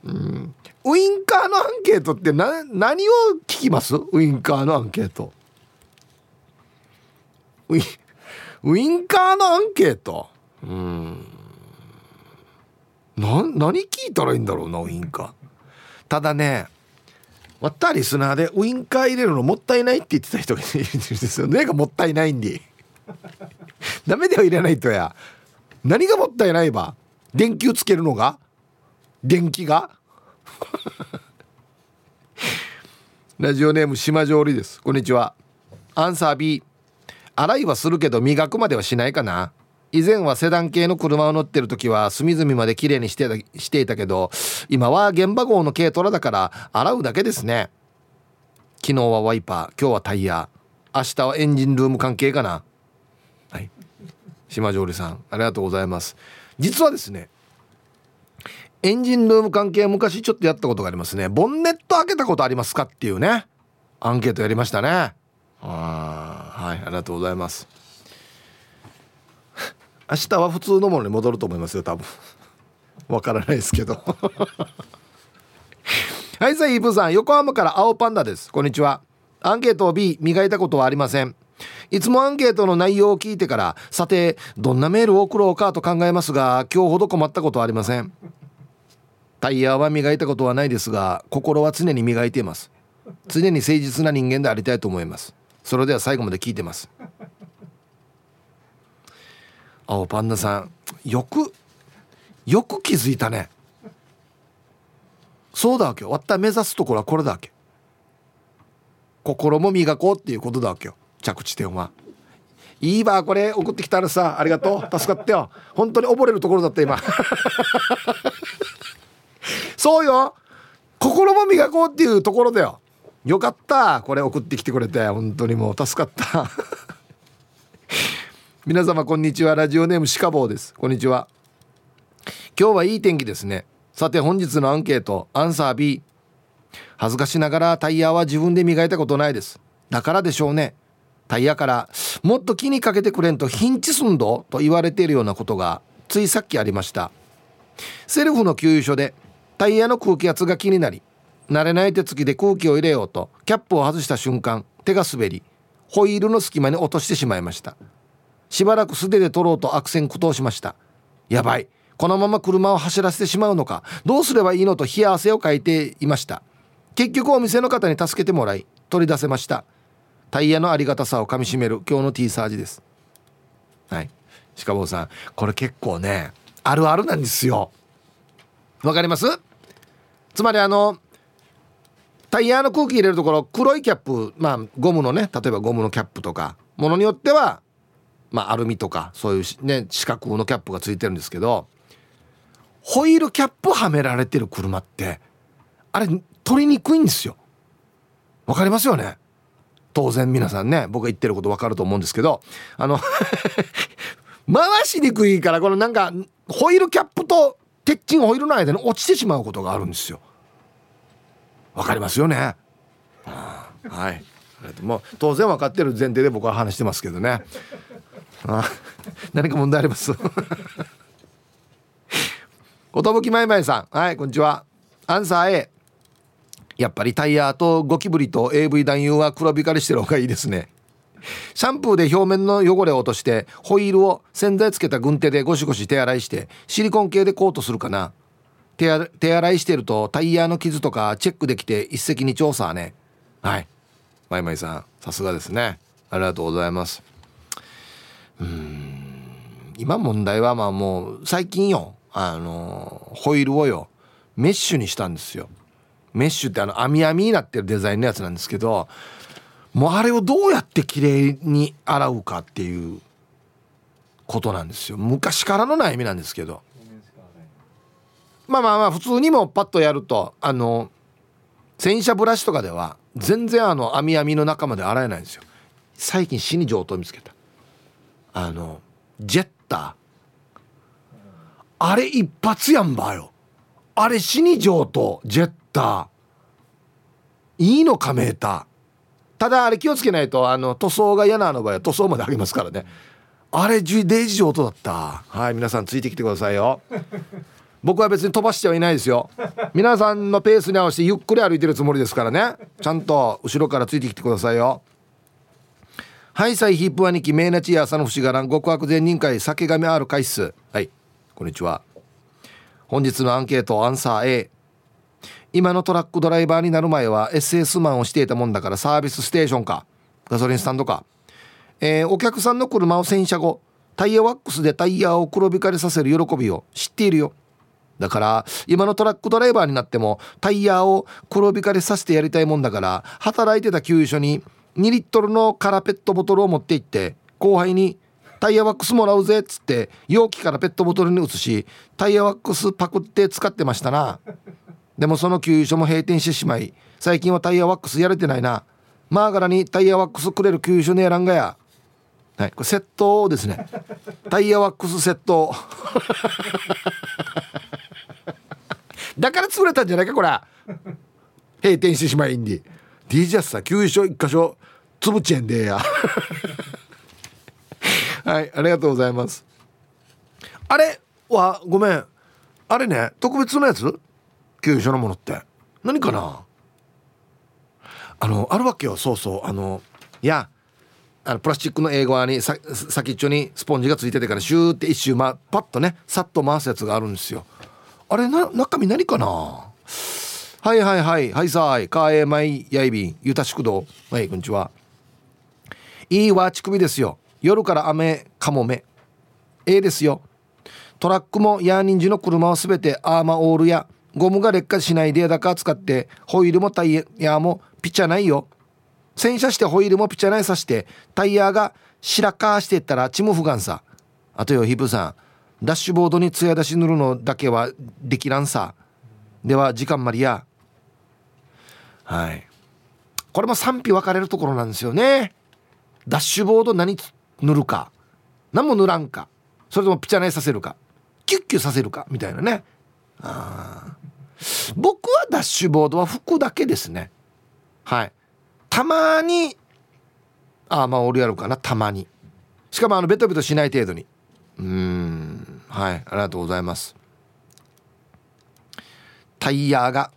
うん。ウインカーのアンケートってな何を聞きます？ウインカーのアンケート。ウイウインカーのアンケート？うん。な何聞いたらいいんだろうなウインカ。ーただね割ったリスナーでウインカー入れるのもったいないって言ってた人がいるんですよ。ねがもったいないんで。ダメだよ入れないとや。何がもったいないば？電球つけるのが？電気が？ラジオネーム島上りです。こんにちは。アンサー B 洗いはするけど磨くまではしないかな。以前はセダン系の車を乗ってる時は隅々まで綺麗にしてしていたけど今は現場号の軽トラだから洗うだけですね。昨日はワイパー今日はタイヤ。明日はエンジンルーム関係かな。はい。島上里さんありがとうございます。実はですねエンジンルーム関係昔ちょっとやったことがありますね。ボンネット開けたことありますかっていうね。アンケートやりましたね。あはいありがとうございます。明日は普通のものに戻ると思いますよ多分。わからないですけど。はいさあイーブさん横浜から青パンダです。こんにちは。アンケートを B 磨いたことはありません。いつもアンケートの内容を聞いてからさてどんなメールを送ろうかと考えますが今日ほど困ったことはありません。タイヤは磨いたことはないですが心は常に磨いています。常に誠実な人間でありたいと思います。それでは最後まで聞いてます。青パンダさんよくよく気づいたね。そうだわけよ。わった。目指すところはこれだわけ心も磨こうっていうことだわけよ。着地点は。いいわこれ。送ってきたらさありがとう。助かったよ。本当に溺れるところだった今。そうよ。心も磨こうっていうところだよ。よかった。これ送ってきてくれて。本当にもう助かった。皆様こんにちは。ラジオネームシカボーです。こんにちは。今日はいい天気ですね。さて本日のアンケート。アンサー B 恥ずかしながらタイヤは自分で磨いたことないです。だからでしょうね。タイヤからもっと気にかけてくれんとヒンチすんどと言われているようなことがついさっきありました。セルフの給油所でタイヤの空気圧が気になり慣れない手つきで空気を入れようとキャップを外した瞬間手が滑りホイールの隙間に落としてしまいました。しばらく素手で取ろうと悪戦苦闘しました。やばい。このまま車を走らせてしまうのか。どうすればいいのと冷や汗をかいていました。結局お店の方に助けてもらい取り出せました。タイヤのありがたさをかみしめる今日の T サージです。はい。鹿坊さんこれ結構ねあるあるなんですよ。わかります？つまりあのタイヤの空気入れるところ黒いキャップまあゴムのね例えばゴムのキャップとかものによってはまあアルミとかそういうね四角のキャップがついてるんですけどホイールキャップはめられてる車ってあれ取りにくいんですよ。わかりますよね？当然皆さんね僕が言ってることわかると思うんですけどあの 回しにくいからこのなんかホイールキャップと鉄筋ホイールの間に落ちてしまうことがあるんですよ。わかりますよね？はい。もう当然分かってる前提で僕は話してますけどね。あ何か問題あります寿まいまいさん。はいこんにちは。アンサー A やっぱりタイヤとゴキブリと AV 男優は黒光りしてる方がいいですね。シャンプーで表面の汚れを落としてホイールを洗剤つけた軍手でゴシゴシ手洗いしてシリコン系でコートするかな。手洗いしてるとタイヤの傷とかチェックできて一石二鳥さね。はい。マイマイさんさすがですね。ありがとうございます。うん。今問題はまあもう最近よ。あのホイールをよメッシュにしたんですよ。メッシュってあの網網になってるデザインのやつなんですけどもうあれをどうやって綺麗に洗うかっていうことなんですよ。昔からの悩みなんですけど。まあまあまあ普通にもパッとやるとあの洗車ブラシとかでは全然あの網網の中まで洗えないんですよ。最近死に上等見つけた。あのジェッター。あれ一発やんばよ。あれ死に上等。ジェッター。いいのかメーター。ただあれ気をつけないとあの塗装が嫌なの場合は塗装まであげますからね。あれデイジ音だった。はい皆さんついてきてくださいよ。僕は別に飛ばしてはいないですよ。皆さんのペースに合わせてゆっくり歩いてるつもりですからね。ちゃんと後ろからついてきてくださいよ。はいサイヒップ兄貴メイナチや朝の節柄極悪善人会酒神ある回数はいこんにちは。本日のアンケートアンサー A 今のトラックドライバーになる前は SS マンをしていたもんだからサービスステーションかガソリンスタンドか、えー、お客さんの車を洗車後タイヤワックスでタイヤを黒光りさせる喜びを知っているよ。だから今のトラックドライバーになってもタイヤを黒光りさせてやりたいもんだから働いてた給油所に2リットルの空ペットボトルを持って行って後輩にタイヤワックスもらうぜっつって容器からペットボトルに移しタイヤワックスパクって使ってましたな。でもその給油所も閉店してしまい最近はタイヤワックスやれてないな。マーガラにタイヤワックスくれる給油所ねえらんがや。はいこれセットですね。タイヤワックスセットだから潰れたんじゃないかこれ閉店してしまいんで D ジャスさ給油所一箇所つぶちえんでや。はいありがとうございます。あれはごめん。あれね特別なやつ？給油所のものって。何かな？あのあるわけよ。そうそう。あのいやあのプラスチックの英語にさ先っちょにスポンジがついててからシューって一周、ま、パッとねさっと回すやつがあるんですよ。あれな中身何かな？はいはいはい。はいさーい。かえまいやいびん。ゆたしくどはいこんにちは。いいわ乳首ですよ。夜から雨かもめ。ええですよ。トラックもヤーニンジの車は全てアーマーオールやゴムが劣化しないデータカー使ってホイールもタイヤもピッチャーないよ。洗車してホイールもピッチャーないさしてタイヤが白かしてったらチムフガンさ。あとよヒップさん。ダッシュボードに艶出し塗るのだけはできらんさ。では時間まりや。はい。これも賛否分かれるところなんですよね。ダッシュボード何塗るか。何も塗らんか。それともピチャナさせるか。キュッキュさせるか。みたいなね。あ僕はダッシュボードは服だけですね。はい。たまにああまあ俺やるかな。たまに。しかもあのベトベトしない程度に。うん。はい。ありがとうございます。タイヤが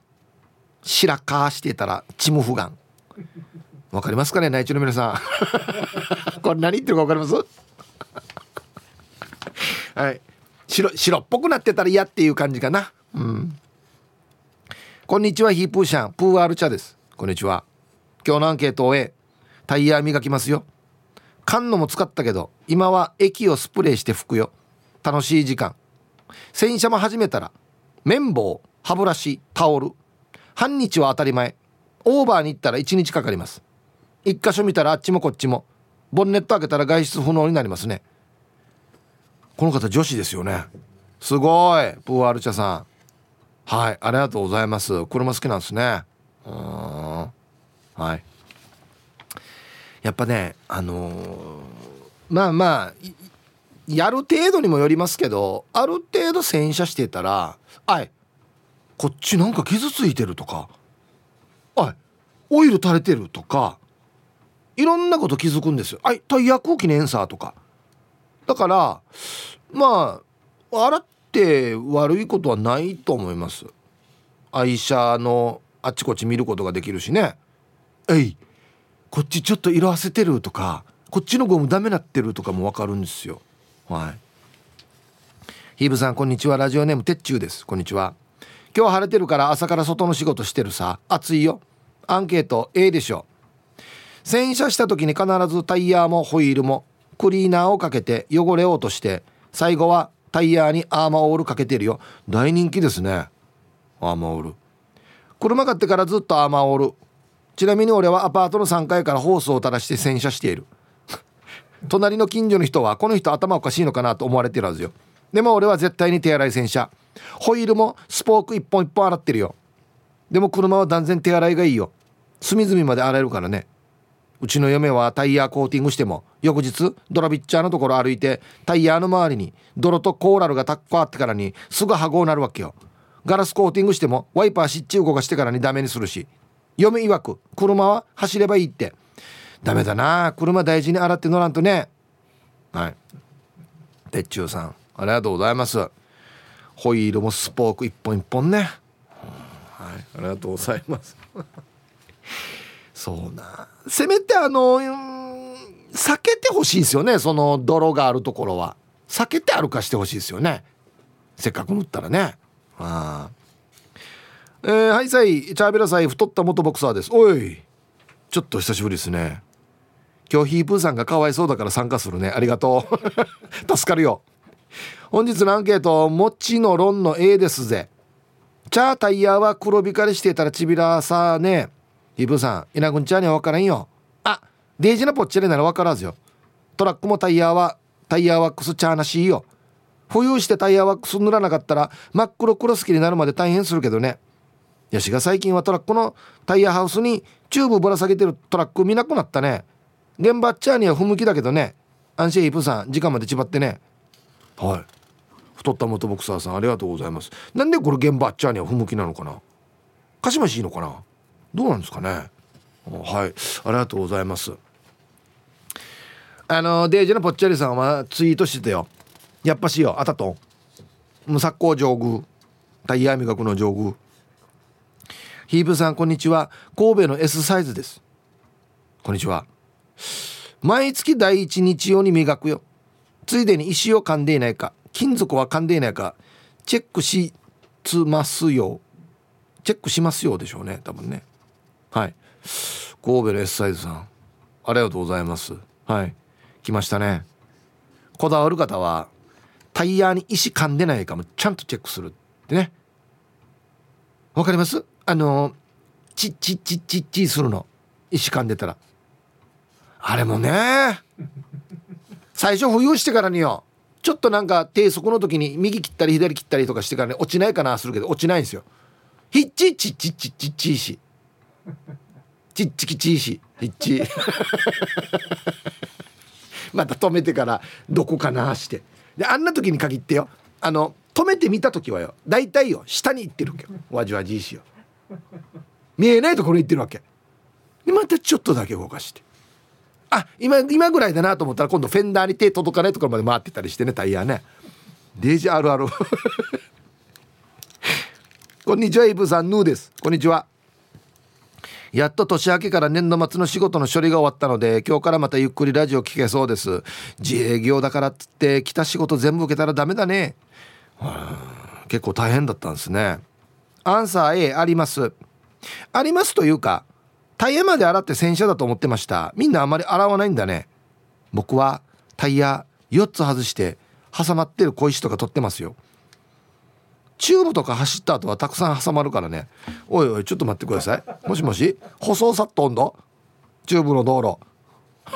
白かしてたらチムフガン。わかりますかね内地の皆さん。これ何言ってるかわかります？はい。白白っぽくなってたら嫌っていう感じかな。うん。こんにちはヒープーシャン。プーアール茶です。こんにちは。今日のアンケートを終えタイヤ磨きますよ。缶のも使ったけど今は液をスプレーして拭くよ。楽しい時間。洗車も始めたら綿棒歯ブラシタオル。半日は当たり前。オーバーに行ったら1日かかります。一箇所見たらあっちもこっちもボンネット開けたら外出不能になりますね。この方女子ですよね。すごい。プーアルチャさん。はい。ありがとうございます。車好きなんですね。うん。はい。やっぱねあのー、まあまあやる程度にもよりますけどある程度洗車してたら「あいこっちなんか傷ついてる」とか「あいオイル垂れてる」とか。いろんなこと気づくんですよ。あいタイヤ空気ねんさとか。だからまあ洗って悪いことはないと思います。愛車のあっちこっち見ることができるしね。えいこっちちょっと色あせてるとか。こっちのゴムダメなってるとかもわかるんですよ。はい。ヒーブさんこんにちは。ラジオネームてっちゅうです。こんにちは。今日晴れてるから朝から外の仕事してるさ。暑いよ。アンケート A でしょ。洗車した時に必ずタイヤもホイールもクリーナーをかけて汚れを落として最後はタイヤにアーマーオールかけてるよ。大人気ですね。アーマーオール。車買ってからずっとアーマーオール。ちなみに俺はアパートの3階からホースを垂らして洗車している。隣の近所の人はこの人頭おかしいのかなと思われてるはずよ。でも俺は絶対に手洗い洗車。ホイールもスポーク一本一本洗ってるよ。でも車は断然手洗いがいいよ。隅々まで洗えるからね。うちの嫁はタイヤコーティングしても翌日ドラビッチャーのところ歩いてタイヤの周りに泥とコーラルがたっこあってからにすぐハゴになるわけよ。ガラスコーティングしてもワイパーしっちゅう動かしてからにダメにするし。嫁曰く車は走ればいいって。ダメだな。車大事に洗って乗らんとね。はい。鉄柱さんありがとうございます。ホイールもスポーク一本一本ね、はい。ありがとうございます。そうな。せめてあの避けてほしいですよね。その泥があるところは。避けて歩かしてほしいですよね。せっかく塗ったらね。ああえー、はいさい。チャーベラさい太った元ボクサーです。おい。ちょっと久しぶりですね。今日ヒープーさんがかわいそうだから参加するね。ありがとう。助かるよ本日のアンケートもちの論の A ですぜ。チャータイヤは黒光りしてたらちびらさね。ヒープーさん稲くんちゃには分からんよ。あデイジなぽっちゃりなら分からずよ。トラックもタイヤはタイヤワックスチャーなしいよ。保有してタイヤワックス塗らなかったら真っ黒黒好きになるまで大変するけどね。ヤシが最近はトラックのタイヤハウスにチューブぶら下げてるトラック見なくなったね。現場っちゃーには不向きだけどね。安心イプさん時間までちばってね。はい。太った元ボクサーさんありがとうございます。なんでこれ現場っちゃには不向きなのかな？貸し増しいいのかな？どうなんですかね？はい。ありがとうございます。あのデージのぽっちゃりさんはツイートしてたよ。やっぱしよあたと無作工上宮。タイヤ磨くの上宮。ヒープさんこんにちは。神戸の S サイズです。こんにちは。毎月第一日曜に磨くよ。ついでに石を噛んでいないか。金属は噛んでいないかチェックしつますよ。チェックしますよでしょうね多分ね。はい。神戸の S サイズさん。ありがとうございます。はい。来ましたね。こだわる方はタイヤに石噛んでないかも。ちゃんとチェックするってね。わかります？あのチッチッチッチッチするの。石噛んでたら。あれもね。最初浮遊してからによ。ちょっとなんか低速の時に右切ったり左切ったりとかしてからね落ちないかなするけど落ちないんですよ。ヒッチッチッチッチッチッチーし。チッチキチーし。ヒッチまた止めてからどこかなして。であんな時に限ってよ。あの止めてみた時はよ。大体よ。下に行ってるわけよ。わじわじいしよ。見えないところ行ってるわけ。でまたちょっとだけ動かして。あ今今ぐらいだなと思ったら今度フェンダーに手届かないところまで回ってたりしてねタイヤね。デージあるある。こんにちはイブさんヌーです。こんにちは。やっと年明けから年度末の仕事の処理が終わったので今日からまたゆっくりラジオ聞けそうです。自営業だからっつって来た仕事全部受けたらダメだね。結構大変だったんですね。アンサー A あります。ありますというかタイヤまで洗って洗車だと思ってました。みんなあまり洗わないんだね。僕はタイヤ4つ外して挟まってる小石とか取ってますよ。チューブとか走った後はたくさん挟まるからね。おいおいちょっと待ってください。もしもし？舗装さっとんど？チューブの道路。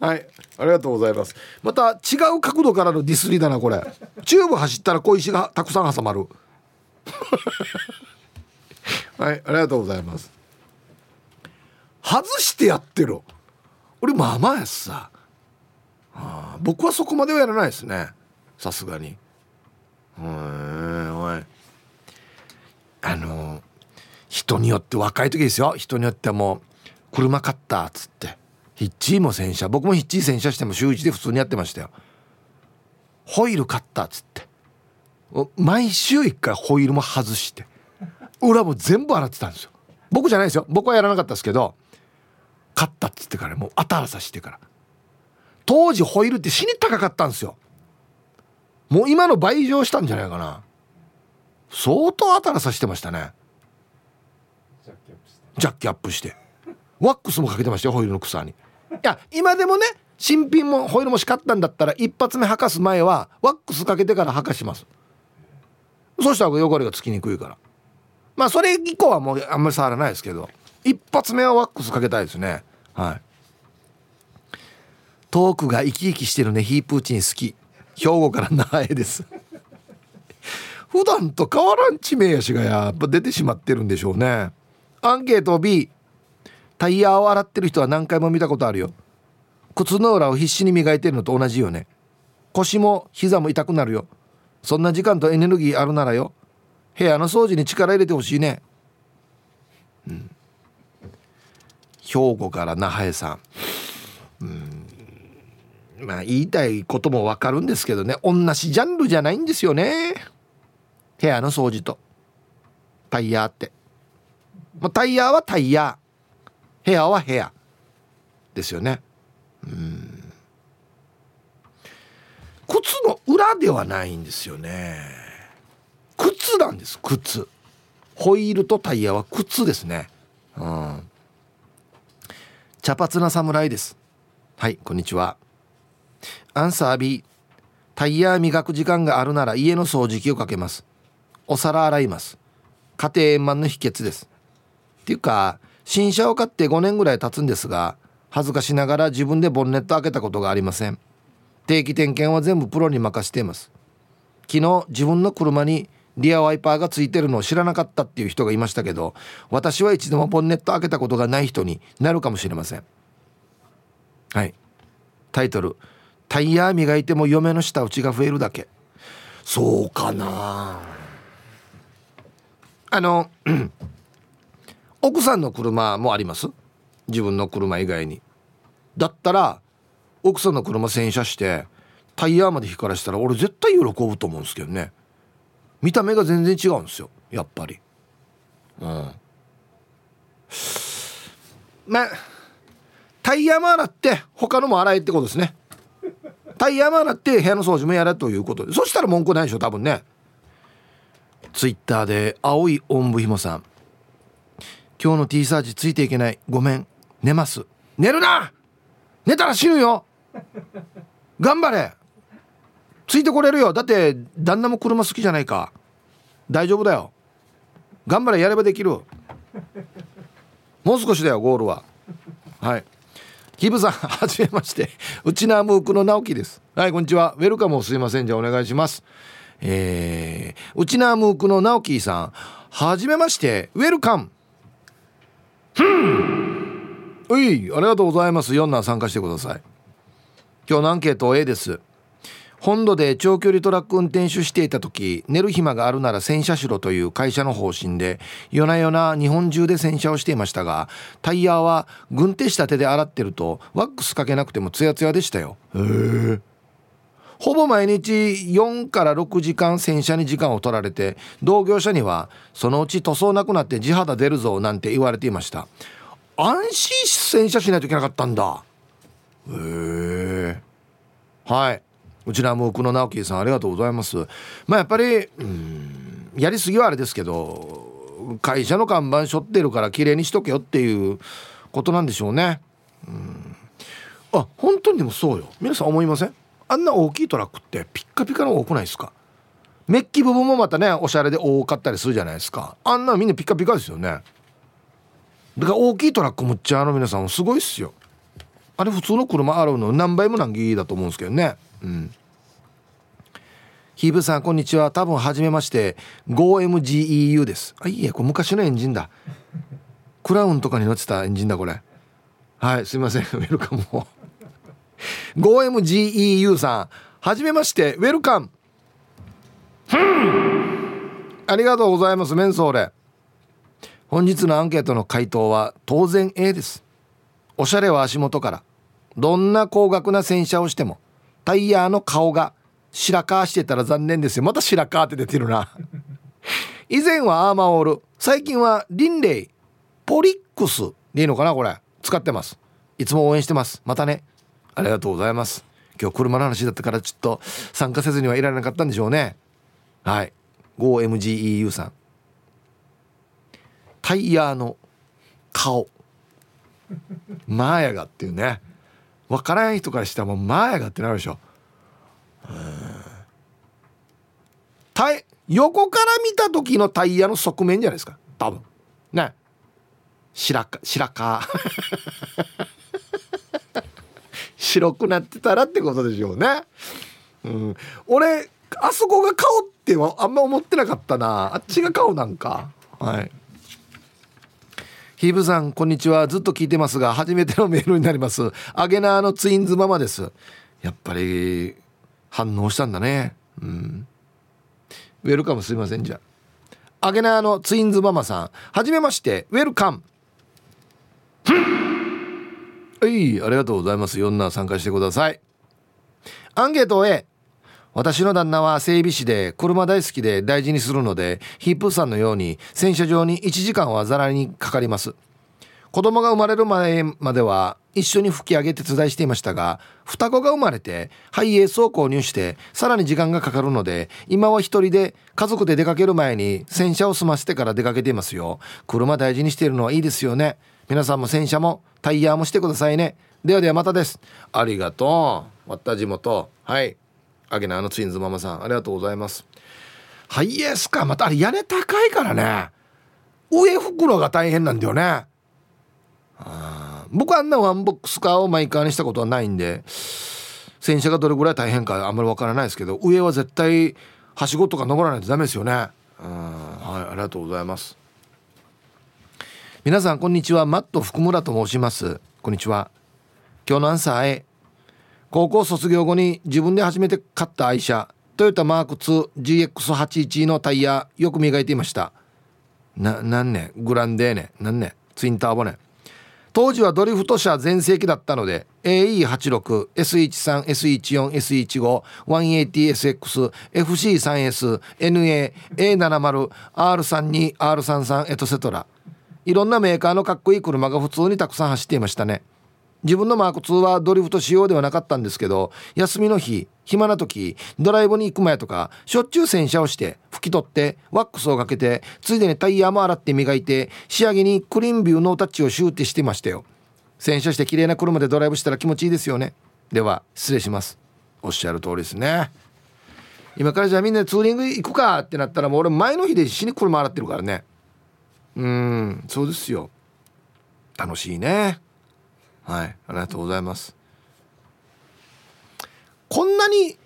はいありがとうございます。また違う角度からのディスりだなこれ。チューブ走ったら小石がたくさん挟まる。はいありがとうございます。外してやってる俺まあまあやしさ、あ、僕はそこまではやらないですね。さすがに。おいあの人によって若い時ですよ。人によってはもう車買ったっつって。ヒッチーも洗車。僕もヒッチー洗車しても週1で普通にやってましたよ。ホイール買ったっつって。毎週1回ホイールも外して。裏も全部洗ってたんですよ。僕じゃないですよ。僕はやらなかったですけど買ったっつってからもう新さしてから。当時ホイールって死に高かったんですよ。もう今の倍以上したんじゃないかな。相当新さしてましたね。ジャッキアップして。ワックスもかけてましたよホイールの草に。いや今でもね新品もホイールもしかったんだったら一発目履かす前はワックスかけてから履かします。そしたら汚れがつきにくいから。まあそれ以降はもうあんまり触らないですけど一発目はワックスかけたいですね。はい。トークが生き生きしてるね。ヒープーチン好き。兵庫から那覇へです。普段と変わらん地名やしがやっぱ出てしまってるんでしょうね。アンケート B タイヤを洗ってる人は何回も見たことあるよ。靴の裏を必死に磨いてるのと同じよね。腰も膝も痛くなるよ。そんな時間とエネルギーあるならよ。部屋の掃除に力入れてほしいね。うん。兵庫から那覇へさん。うん。まあ言いたいこともわかるんですけどね。同じジャンルじゃないんですよね。部屋の掃除と。タイヤって、まあ、タイヤはタイヤ。部屋は部屋。ですよね。うん。靴の裏ではないんですよね。靴なんです靴。ホイールとタイヤは靴ですね。うん。茶髪な侍です。はいこんにちは。アンサー B タイヤ磨く時間があるなら家の掃除機をかけます。お皿洗います。家庭円満の秘訣です。っていうか新車を買って5年ぐらい経つんですが恥ずかしながら自分でボンネット開けたことがありません。定期点検は全部プロに任せています。昨日自分の車にリアワイパーがついてるのを知らなかったっていう人がいましたけど私は一度もボンネット開けたことがない人になるかもしれません。はい。タイトル「タイヤ磨いても嫁の舌打ちが増えるだけ」そうかな。あの奥さんの車もあります？自分の車以外に。だったら奥さんの車洗車してタイヤまで光らしたら俺絶対喜ぶと思うんですけどね。見た目が全然違うんですよ。やっぱり。うん。まあタイヤも洗って他のも洗えってことですね。タイヤも洗って部屋の掃除もやれということで。そしたら文句ないでしょ多分ね。ツイッターで青いおんぶひもさん。今日の T サージついていけない。ごめん。寝ます。寝るな！寝たら死ぬよ！頑張れ！ついてこれるよ。だって旦那も車好きじゃないか。大丈夫だよ。頑張れやればできる。もう少しだよゴールは。はい。キブさんはじめまして。うちなムークの直樹です。はいこんにちは。ウェルカムをすいません。じゃあお願いします。えー、うちなムークの直樹さん。はじめまして。ウェルカム。ふん。ういありがとうございます。4男参加してください。今日のアンケート A です本土で長距離トラック運転手していた時寝る暇があるなら洗車しろという会社の方針で夜な夜な日本中で洗車をしていましたがタイヤは軍手した手で洗ってるとワックスかけなくてもツヤツヤでしたよ。へえ。ほぼ毎日4から6時間洗車に時間を取られて同業者にはそのうち塗装なくなって地肌出るぞなんて言われていました。安心し洗車しないといけなかったんだ。へえ。はい。うちなも奥野直樹さんありがとうございます。まあやっぱりうんやりすぎはあれですけど会社の看板背負ってるから綺麗にしとけよっていうことなんでしょうね。うん。あ本当にでもそうよ。皆さん思いません？あんな大きいトラックってピッカピカの多くないですか？メッキ部分もまたねおしゃれで多かったりするじゃないですか。あんなみんなピッカピカですよね。だから大きいトラックむっちゃあの皆さんすごいっすよ。あれ普通の車あるの何倍も難儀だと思うんですけどね。うん。ヒーブさんこんにちは。多分初めまして。5MGEU です。あいいえこれ昔のエンジンだ。クラウンとかに乗ってたエンジンだこれ。はいすいません。ウェルカムを。5MGEU さんはじめまして。ウェルカム。ありがとうございますメンソーレ。本日のアンケートの回答は当然 A です。おしゃれは足元から。どんな高額な洗車をしてもタイヤの顔が白髪してたら残念ですよ。また白髪って出てるな。以前はアーマーオール。最近はリンレイ。ポリックスでいいのかなこれ。使ってます。いつも応援してます。またね。ありがとうございます。今日車の話だったからちょっと参加せずにはいられなかったんでしょうね。はい。5MGEU さん。タイヤの顔。マーヤガっていうね。分からない人からしたらもうマーヤガってなるでしょ。タイ横から見た時のタイヤの側面じゃないですか。多分。ね。白か白か。白くなってたらってことでしょうね。うん。俺あそこが顔ってはあんま思ってなかったな。あっちが顔なんか。はい。ヒーブさんこんにちは。ずっと聞いてますが初めてのメールになります。アゲナーのツインズママです。やっぱり反応したんだね。うん。ウェルカムすいませんじゃあ。アゲナーのツインズママさん。はじめまして。ウェルカム。はいありがとうございます。4な参加してください。アンケート A 私の旦那は整備士で車大好きで大事にするのでヒップさんのように洗車場に1時間はざらにかかります。子供が生まれる前までは一緒に吹き上げ手伝いしていましたが双子が生まれてハイエースを購入してさらに時間がかかるので今は一人で家族で出かける前に洗車を済ませてから出かけていますよ。車大事にしているのはいいですよね。皆さんも洗車もタイヤもしてくださいね。ではではまたです。ありがとう。また地元。はい。あげなあのツインズママさん。ありがとうございます。ハイエースか。またあれ屋根高いからね。上袋が大変なんだよね。あ僕あんなワンボックスカーをマイカーにしたことはないんで洗車がどれぐらい大変かあんまりわからないですけど上は絶対はしごとか登らないとダメですよね。はいありがとうございます。皆さんこんにちは。マット福村と申します。こんにちは。今日のアンサー A 高校卒業後に自分で初めて買った愛車トヨタマーク 2GX81 のタイヤよく磨いていました。な何年グランデーネ何年ツインターボね当時はドリフト車全盛期だったので AE86、S13、S14、S15、180SX、FC3S、NA、A70、R32、R33、エトセトラ。いろんなメーカーのかっこいい車が普通にたくさん走っていましたね。自分のマーク2はドリフト仕様ではなかったんですけど休みの日暇な時ドライブに行く前とかしょっちゅう洗車をして拭き取ってワックスをかけてついでにタイヤも洗って磨いて仕上げにクリーンビューノータッチをシューってしてましたよ。洗車して綺麗な車でドライブしたら気持ちいいですよね。では失礼します。おっしゃる通りですね。今からじゃあみんなでツーリング行くかってなったらもう俺前の日で死に車洗ってるからね。うんそうですよ。楽しいね。はい。ありがとうございます。こんなに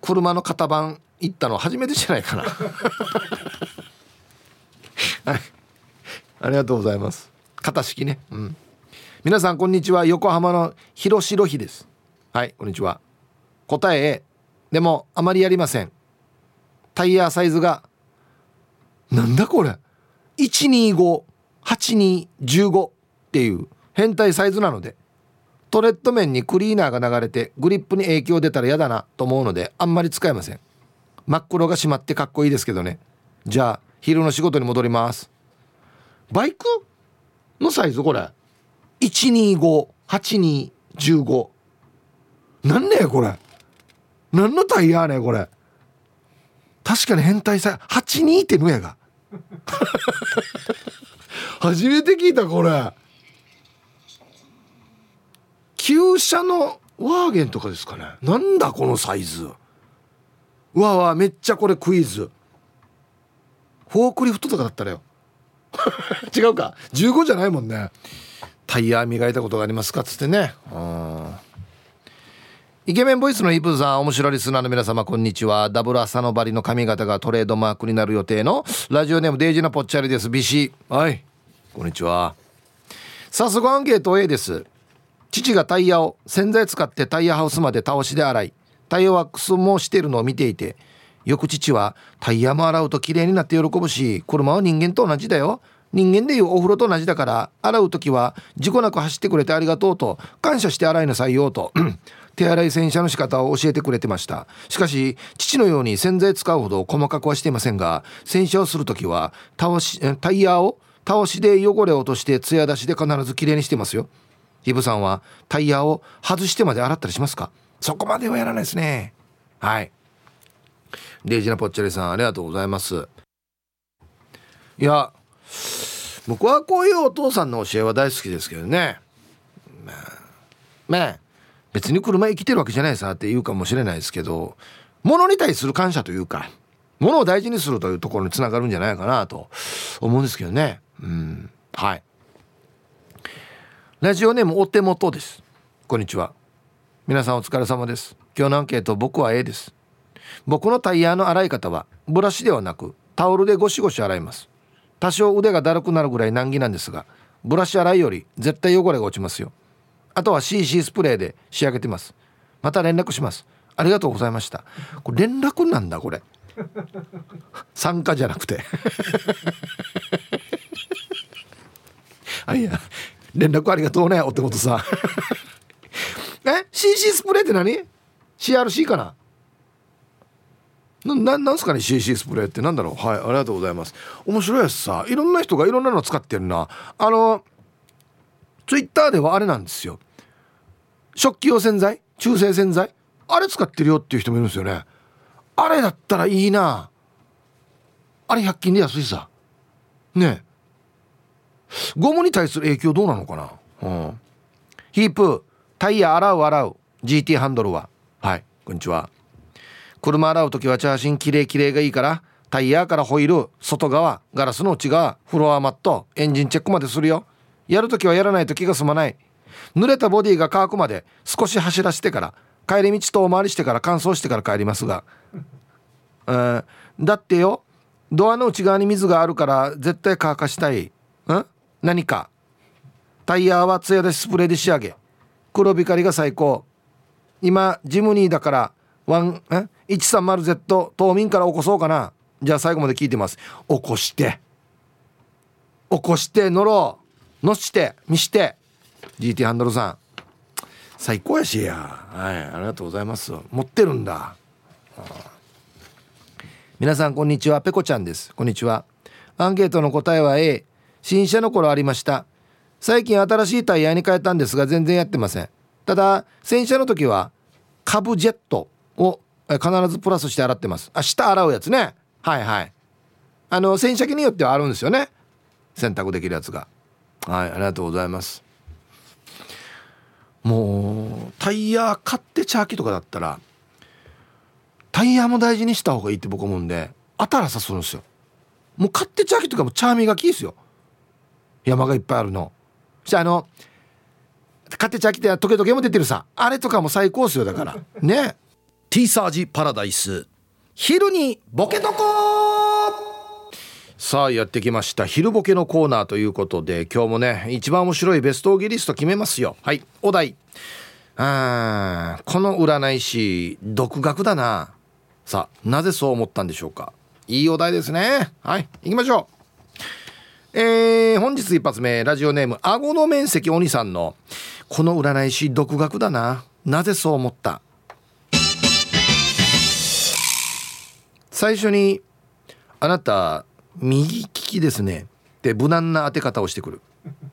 車の型番行ったの初めてじゃないかな。はい。ありがとうございます。型式ね。うん。皆さんこんにちは。横浜の広白日です。はい。こんにちは。答え A でもあまりやりません。タイヤサイズがなんだこれ？1258215っていう。変態サイズなのでトレッド面にクリーナーが流れてグリップに影響出たら嫌だなと思うのであんまり使えません。真っ黒が閉まってかっこいいですけどね。じゃあ昼の仕事に戻ります。バイクのサイズこれ？1258215なんねこれ？何のタイヤねこれ？確かに変態さ82ってのやが。初めて聞いたこれ。旧車のワーゲンとかですかね。なんだこのサイズ。うわわめっちゃこれクイズ。フォークリフトとかだったらよ。違うか。15じゃないもんね。タイヤ磨いたことがありますかっつってね。イケメンボイスのイプさん面白いリスナーの皆様こんにちは。ダブル朝のバリの髪型がトレードマークになる予定のラジオネームデイジーなぽっちゃりです。ビシ。はい。こんにちは。早速アンケート A です父がタイヤを洗剤使ってタイヤハウスまで倒しで洗いタイヤワックスもしてるのを見ていてよく父はタイヤも洗うと綺麗になって喜ぶし車は人間と同じだよ。人間でいうお風呂と同じだから洗う時は事故なく走ってくれてありがとうと感謝して洗いなさいよと手洗い洗車の仕方を教えてくれてました。しかし父のように洗剤使うほど細かくはしていませんが洗車をする時はタイヤを倒しで汚れを落として艶出しで必ず綺麗にしてますよ。イブさんはタイヤを外してまで洗ったりしますか？そこまではやらないですね。はい。デイジナポッチャリさんありがとうございます。いや僕はこういうお父さんの教えは大好きですけどね。まあまあ別に車生きてるわけじゃないさって言うかもしれないですけど物に対する感謝というか物を大事にするというところにつながるんじゃないかなと思うんですけどね。うん。はい。ラジオネームお手元です。こんにちは。皆さんお疲れ様です。今日のアンケート僕は A です。僕のタイヤの洗い方はブラシではなくタオルでゴシゴシ洗います。多少腕がだるくなるぐらい難儀なんですがブラシ洗いより絶対汚れが落ちますよ。あとは CC スプレーで仕上げてます。また連絡します。ありがとうございました。これ連絡なんだこれ。参加じゃなくて。あいや。連絡ありがとうねお手元さん。え？CC スプレーって何？CRC かな？なななんすかね CC スプレーってなんだろう？はいありがとうございます。面白いやつさいろんな人がいろんなの使ってるな。あのツイッターではあれなんですよ。食器用洗剤？中性洗剤？あれ使ってるよっていう人もいるんですよね。あれだったらいいな。あれ100均で安いさ。ねえ。ゴムに対する影響どうなのかな？うん。ヒープタイヤ洗う洗う。GT ハンドルは。はい。こんにちは。車洗う時はチャーシンきれいきれいがいいからタイヤからホイール外側ガラスの内側フロアマットエンジンチェックまでするよ。やるときはやらないと気が済まない。濡れたボディが乾くまで少し走らせてから帰り道遠回りしてから乾燥してから帰りますが、うん、だってよドアの内側に水があるから絶対乾かしたい。ん？何か。タイヤはツヤでスプレーで仕上げ。黒光りが最高。今ジムニーだからワンえ？130Z 島民から起こそうかな。じゃあ最後まで聞いてます。起こして。起こして乗ろう。乗して見して。GT ハンドルさん。最高やしや。はいありがとうございます。持ってるんだ。皆さんこんにちは。ペコちゃんです。こんにちは。アンケートの答えは A 新車の頃ありました。最近新しいタイヤに変えたんですが全然やってません。ただ洗車の時はカブジェットを必ずプラスして洗ってます。あ下洗うやつね。はいはい。あの洗車機によってはあるんですよね。洗濯できるやつが。はいありがとうございます。もうタイヤ買ってチャーキとかだったらタイヤも大事にした方がいいって僕思うんであたらさするんですよ。もう買ってチャーキとかもチャーミがキーですよ。山がいっぱいあるの。そしてあの買ってチャキってトゲトゲも出てるさ。あれとかも最高っすよだから。ね。T サージパラダイス。昼にボケとこさあやってきました。昼ボケのコーナーということで今日もね一番面白いベストオギリスト決めますよ。はい。お題。あこの占い師独学だな。さあなぜそう思ったんでしょうか。いいお題ですね。はい。行きましょう。えー、本日一発目ラジオネーム顎の面積鬼さんのこの占い師独学だな。なぜそう思った？最初に「あなた右利きですね」って無難な当て方をしてくる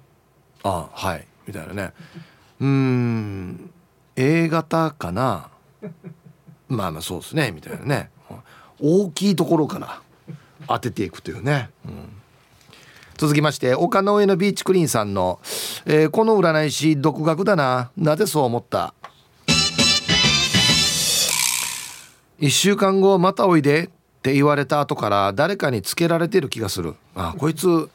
「ああはい」みたいなね「うん A 型かな？まあまあそうですね」みたいなね。大きいところから当てていくというね、うん、続きまして丘の上のビーチクリーンさんの、えー、この占い師独学だな。なぜそう思った？1週間後またおいでって言われた後から誰かにつけられてる気がする。あこいつ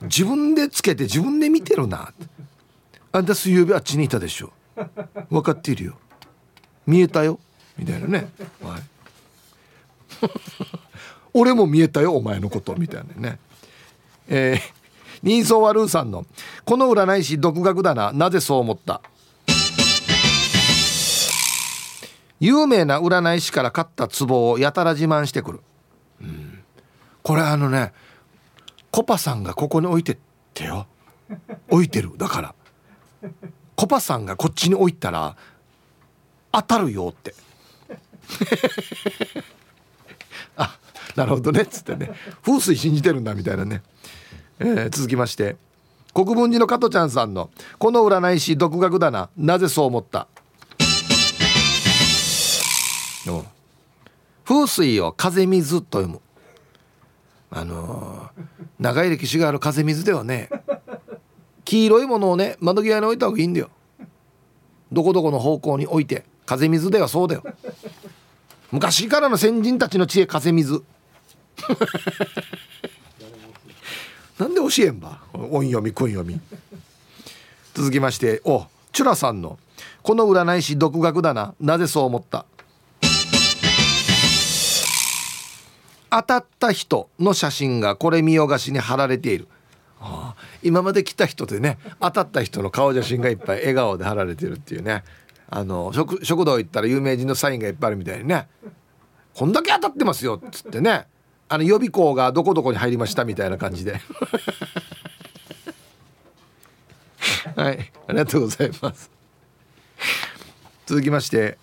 自分でつけて自分で見てるな。あんた水曜日あっちにいたでしょ。分かっているよ。見えたよ。みたいなね、はい、俺も見えたよお前のこと。みたいなね。えー、人相はルーさんの「この占い師独学だな。なぜそう思った?」有名な占い師から買った壺をやたら自慢してくる。うん、これあのねコパさんがここに置いてってよ。置いてる。だから。コパさんがこっちに置いたら当たるよって。あなるほどね。っつってね。風水信じてるんだみたいなね、えー、続きまして国分寺の加トちゃんさんの「この占い師独学だな。なぜそう思った?」風水を風水と読む。あのー、長い歴史がある風水ではね黄色いものをね窓際に置いた方がいいんだよ。どこどこの方向に置いて風水ではそうだよ。昔からの先人たちの知恵風水。なんで教えんば？音読み訓読み。続きましておチュラさんの「この占い師独学だな。なぜそう思った?」当たった人の写真がこれ見よがしに貼られている、はあ、今まで来た人でね当たった人の顔写真がいっぱい笑顔で貼られてるっていうね。あの食食堂行ったら有名人のサインがいっぱいあるみたいにね。こんだけ当たってますよっつってね。あの予備校がどこどこに入りましたみたいな感じで。はい。ありがとうございます。続きまして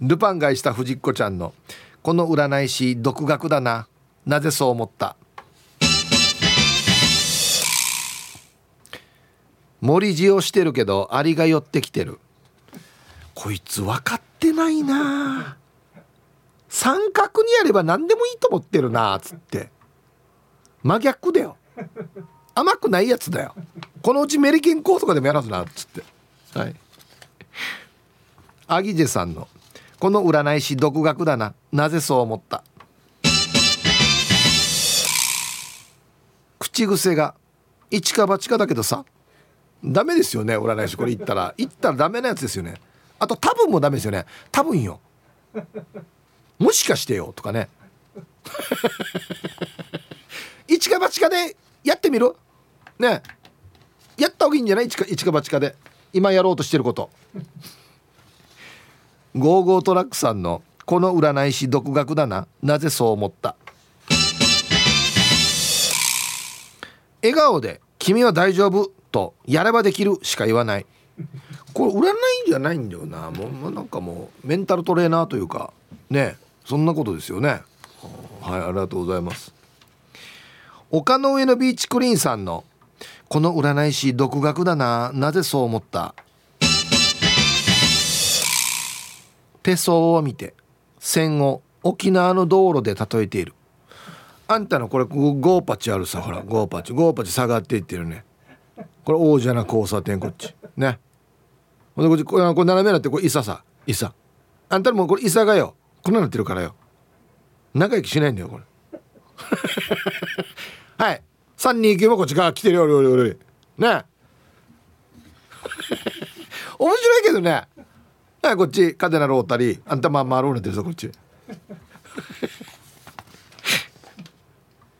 ルパン買いした藤子ちゃんのこの占い師独学だな。なぜそう思った？森地をしてるけどアリが寄ってきてる。こいつ分かってないな三角にやれば何でもいいと思ってるなつって。真逆だよ。甘くないやつだよ。このうちメリケンコーとかでもやらずなっつって。はい。アギジェさんのこの占い師独学だな。なぜそう思った？口癖が一か八かだけどさダメですよね占い師これ言ったら。言ったらダメなやつですよね。あと多分もダメですよね。多分よもしかしてよとかね。一か八かでやってみる？ね。やった方がいいんじゃない？一か一か八かで。今やろうとしてること。ゴーゴートラックさんのこの占い師独学だな。なぜそう思った？笑顔で「君は大丈夫」と「やればできる」しか言わない。これ占いじゃないんだよな。もうなんかもうメンタルトレーナーというか。ね。そんなことですよね。はいありがとうございます。丘の上のビーチクリーンさんのこの占い師独学だななぜそう思った？手相を見て線を沖縄の道路で例えている。あんたのこれゴーパチあるさほらゴーパチゴーパチ下がっていってるね。これ王者な交差点こっち。ね。ほんでこっちこれ斜めになってこれイサさイサあんたもこれイサがよ。こんななってるからよ。仲良きしないんだよこれ。はい。3人行けばこっち側来てるよよよよね。面白いけどね。はいこっちカデナロータリーあんたまあまあローネてるぞこっち。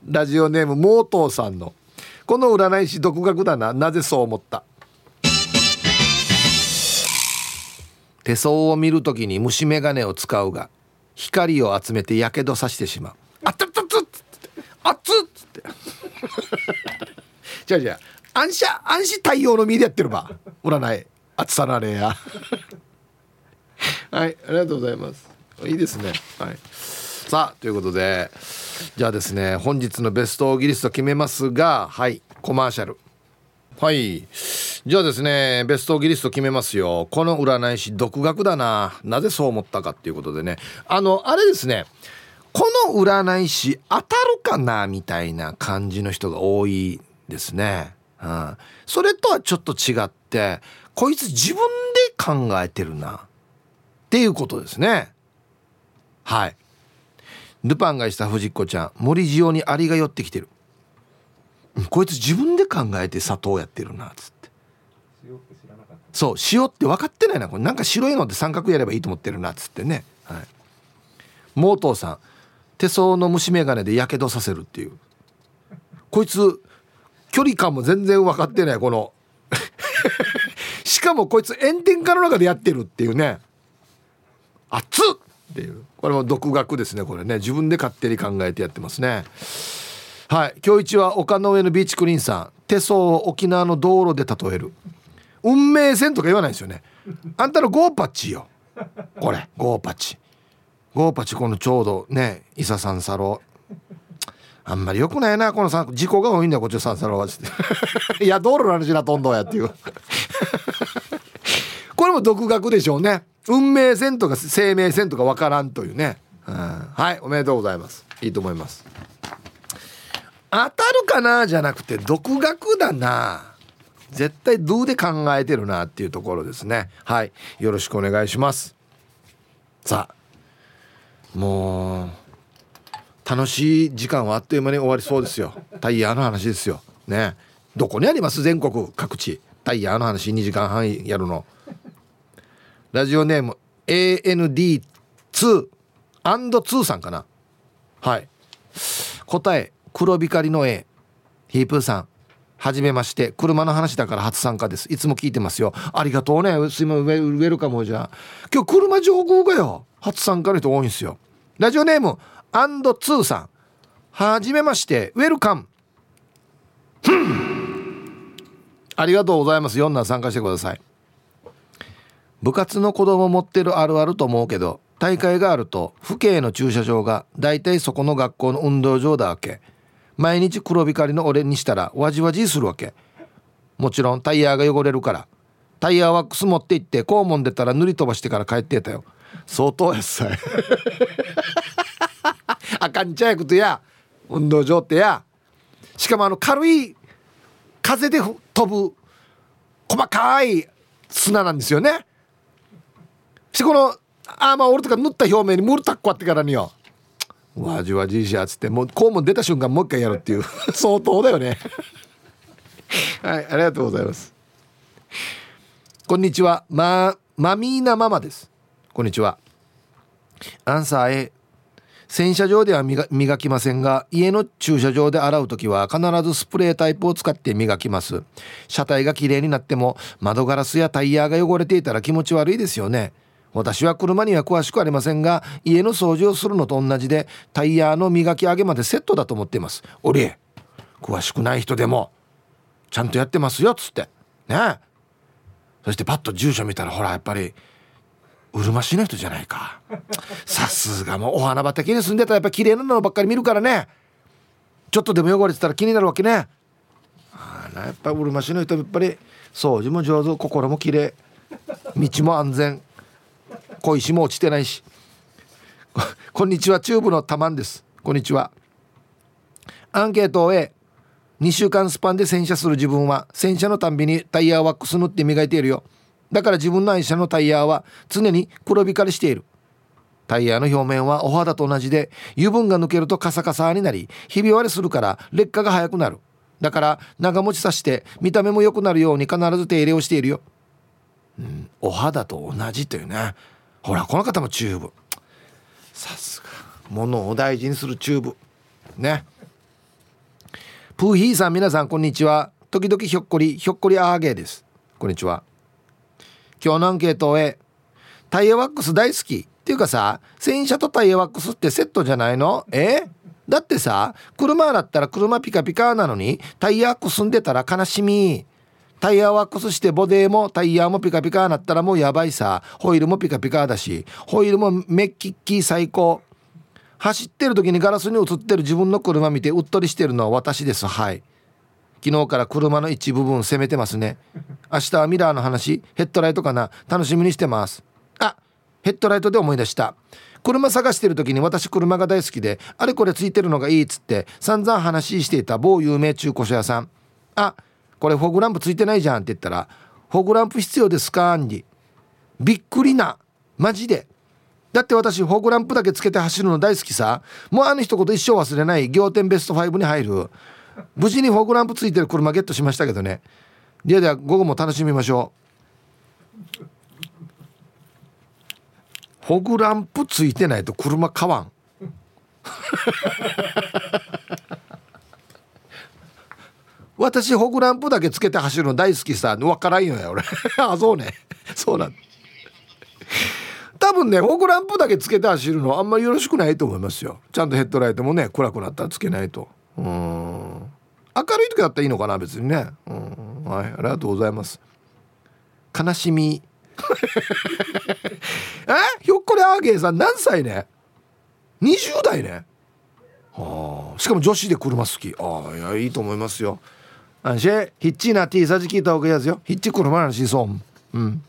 ラジオネームモートーさんの。この占い師独学だな。なぜそう思った？手相を見るときに虫眼鏡を使うが。光を集めてやけどさしてしまう。あったったったっあっつっつって。じゃあじゃあ暗視暗視太陽の身でやってるば占い。暑さなれや。はいありがとうございます。いいですね。はい。さあということでじゃあですね本日のベストオギリスト決めますがはいコマーシャル。はいじゃあですねベストギリスト決めますよこの占い師独学だななぜそう思ったかっていうことでねあのあれですねこの占い師当たるかなみたいな感じの人が多いですね。うん、それとはちょっと違ってこいつ自分で考えてるなっていうことですね。はい。ルパンがした藤子ちゃん森塩にアリが寄ってきてる。こいつ自分で考えて砂糖やってるなっつって。そう塩って分かってないなこれ。なんか白いのって三角やればいいと思ってるなっつってね。はい。モートーさん手相の虫眼鏡でやけどさせるっていう。こいつ距離感も全然分かってないこの。しかもこいつ炎天下の中でやってるっていうね。熱っ！っていう。これも独学ですねこれね。自分で勝手に考えてやってますねはい。今日一は丘の上のビーチクリーンさん。手相を沖縄の道路で例える。運命線とか言わないですよね。あんたのゴーパッチよ。これ。ゴーパッチ。ゴーパチこのちょうどね伊佐三佐郎あんまりよくないなこのさ事故が多いんだよこっち三佐郎は。いや道路の話なとんどんやっていう。これも独学でしょうね。運命線とか生命線とかわからんというね、うん、はいおめでとうございます。いいと思います。当たるかなじゃなくて独学だな。絶対ドゥで考えてるなっていうところですね。はい。よろしくお願いします。さあ。もう楽しい時間はあっという間に終わりそうですよ。タイヤの話ですよ。ね。どこにあります？全国各地。タイヤの話2時間半やるの。ラジオネーム AND2 2さんかな。はい。答え。黒光の A ヒープーさん。はじめまして。車の話だから初参加です。いつも聞いてますよ。ありがとうね。すいません。ウェルカムじゃ今日車上空がよ。初参加の人多いんですよ。ラジオネームアンドツーさん。はじめまして。ウェルカム。ありがとうございます。4男参加してください。部活の子供持ってるあるあると思うけど大会があると府警の駐車場がだいたいそこの学校の運動場だわけ。毎日黒光りの俺にしたらわじわじするわけ。もちろんタイヤが汚れるから。タイヤワックス持って行って肛門出たら塗り飛ばしてから帰ってたよ。相当やっさい。あかんちゃやことや。運動場ってや。しかもあの軽い風で飛ぶ細かい砂なんですよね。してこのあまあ俺とか塗った表面にムルタッコあってからによ。わじわじいしやつってもう肛門出た瞬間もう一回やるっていう 相当だよね。はいありがとうございます。こんにちは。まマミーナママです。こんにちは。アンサー A 洗車場では磨きませんが家の駐車場で洗う時は必ずスプレータイプを使って磨きます。車体が綺麗になっても窓ガラスやタイヤが汚れていたら気持ち悪いですよね。私は車には詳しくありませんが家の掃除をするのと同じでタイヤの磨き上げまでセットだと思っています。おり詳しくない人でもちゃんとやってますよっつって。ね。そしてパッと住所見たらほらやっぱりうるま市の人じゃないか。さすがもうお花畑に住んでたらやっぱ綺麗なのばっかり見るからね。ちょっとでも汚れてたら気になるわけね。あやっぱうるま市の人やっぱり掃除も上手心も綺麗。道も安全。小石も落ちてないし。こんにちはチューブのたまんです。こんにちは。アンケートを A 2週間スパンで洗車する自分は洗車のたんびにタイヤワックス塗って磨いているよ。だから自分の愛車のタイヤは常に黒光りしている。タイヤの表面はお肌と同じで油分が抜けるとカサカサになりひび割れするから劣化が早くなる。だから長持ちさせて見た目も良くなるように必ず手入れをしているよ、うん、お肌と同じというね。ほらこの方もチューブ。さすが。物を大事にするチューブ。ね。プーヒーさん皆さんこんにちは。時々ひょっこりひょっこりアーゲーです。こんにちは。今日のアンケートへタイヤワックス大好きっていうかさ洗車とタイヤワックスってセットじゃないの？え？だってさ車だったら車ピカピカなのにタイヤワックスんでたら悲しみ。タイヤワックスしてボディもタイヤもピカピカなったらもうやばいさ。ホイールもピカピカだしホイールもメッキッキー最高。走ってる時にガラスに映ってる自分の車見てうっとりしてるのは私です。はい。昨日から車の一部分攻めてますね。明日はミラーの話。ヘッドライトかな。楽しみにしてます。あヘッドライトで思い出した。車探してる時に私車が大好きであれこれついてるのがいいっつって散々話していた某有名中古車屋さん。あこれフォグランプついてないじゃんって言ったらフォグランプ必要ですか？に。びっくりな。マジで。だって私フォグランプだけつけて走るの大好きさ。もうあの一言一生忘れない。仰天ベスト5に入る。無事にフォグランプついてる車ゲットしましたけどね。ではでは午後も楽しみましょう。フォグランプついてないと車買わん。私フォグランプだけつけて走るの大好きさ分からんよや俺。あそうね。そうなん。多分ねフォグランプだけつけて走るのあんまりよろしくないと思いますよ。ちゃんとヘッドライトもね暗くなったらつけないと。うん。明るい時だったらいいのかな別にね。うん。はいありがとうございます。悲しみ。え？ひょっこりアーゲーさん何歳ね？20代ね。はあしかも女子で車好き。ああいやいいと思いますよ。あしヒッチーな T サジ聞いたわけですよヒッチ車のしそううん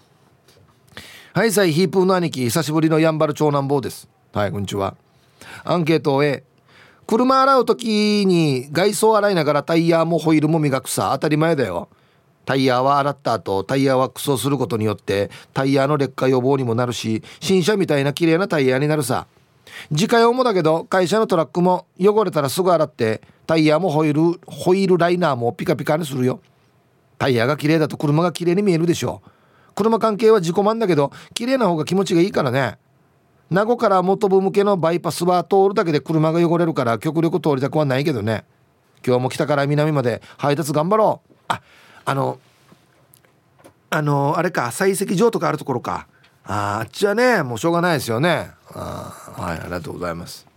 はいさいヒープーの兄貴久しぶりのやんばる長男坊ですはいこんにちはアンケートを A 車洗う時に外装洗いながらタイヤもホイールも磨くさ当たり前だよタイヤは洗った後タイヤワックスをすることによってタイヤの劣化予防にもなるし新車みたいな綺麗なタイヤになるさ自家用もだけど会社のトラックも汚れたらすぐ洗ってタイヤもホイールホイールライナーもピカピカにするよ。タイヤが綺麗だと車が綺麗に見えるでしょ車関係は自己満だけど綺麗な方が気持ちがいいからね。名護から元部向けのバイパスは通るだけで車が汚れるから極力通りたくはないけどね。今日も北から南まで配達頑張ろう。ああのあのあれか採石場とかあるところか。ああっちはねもうしょうがないですよね。あはいありがとうございます。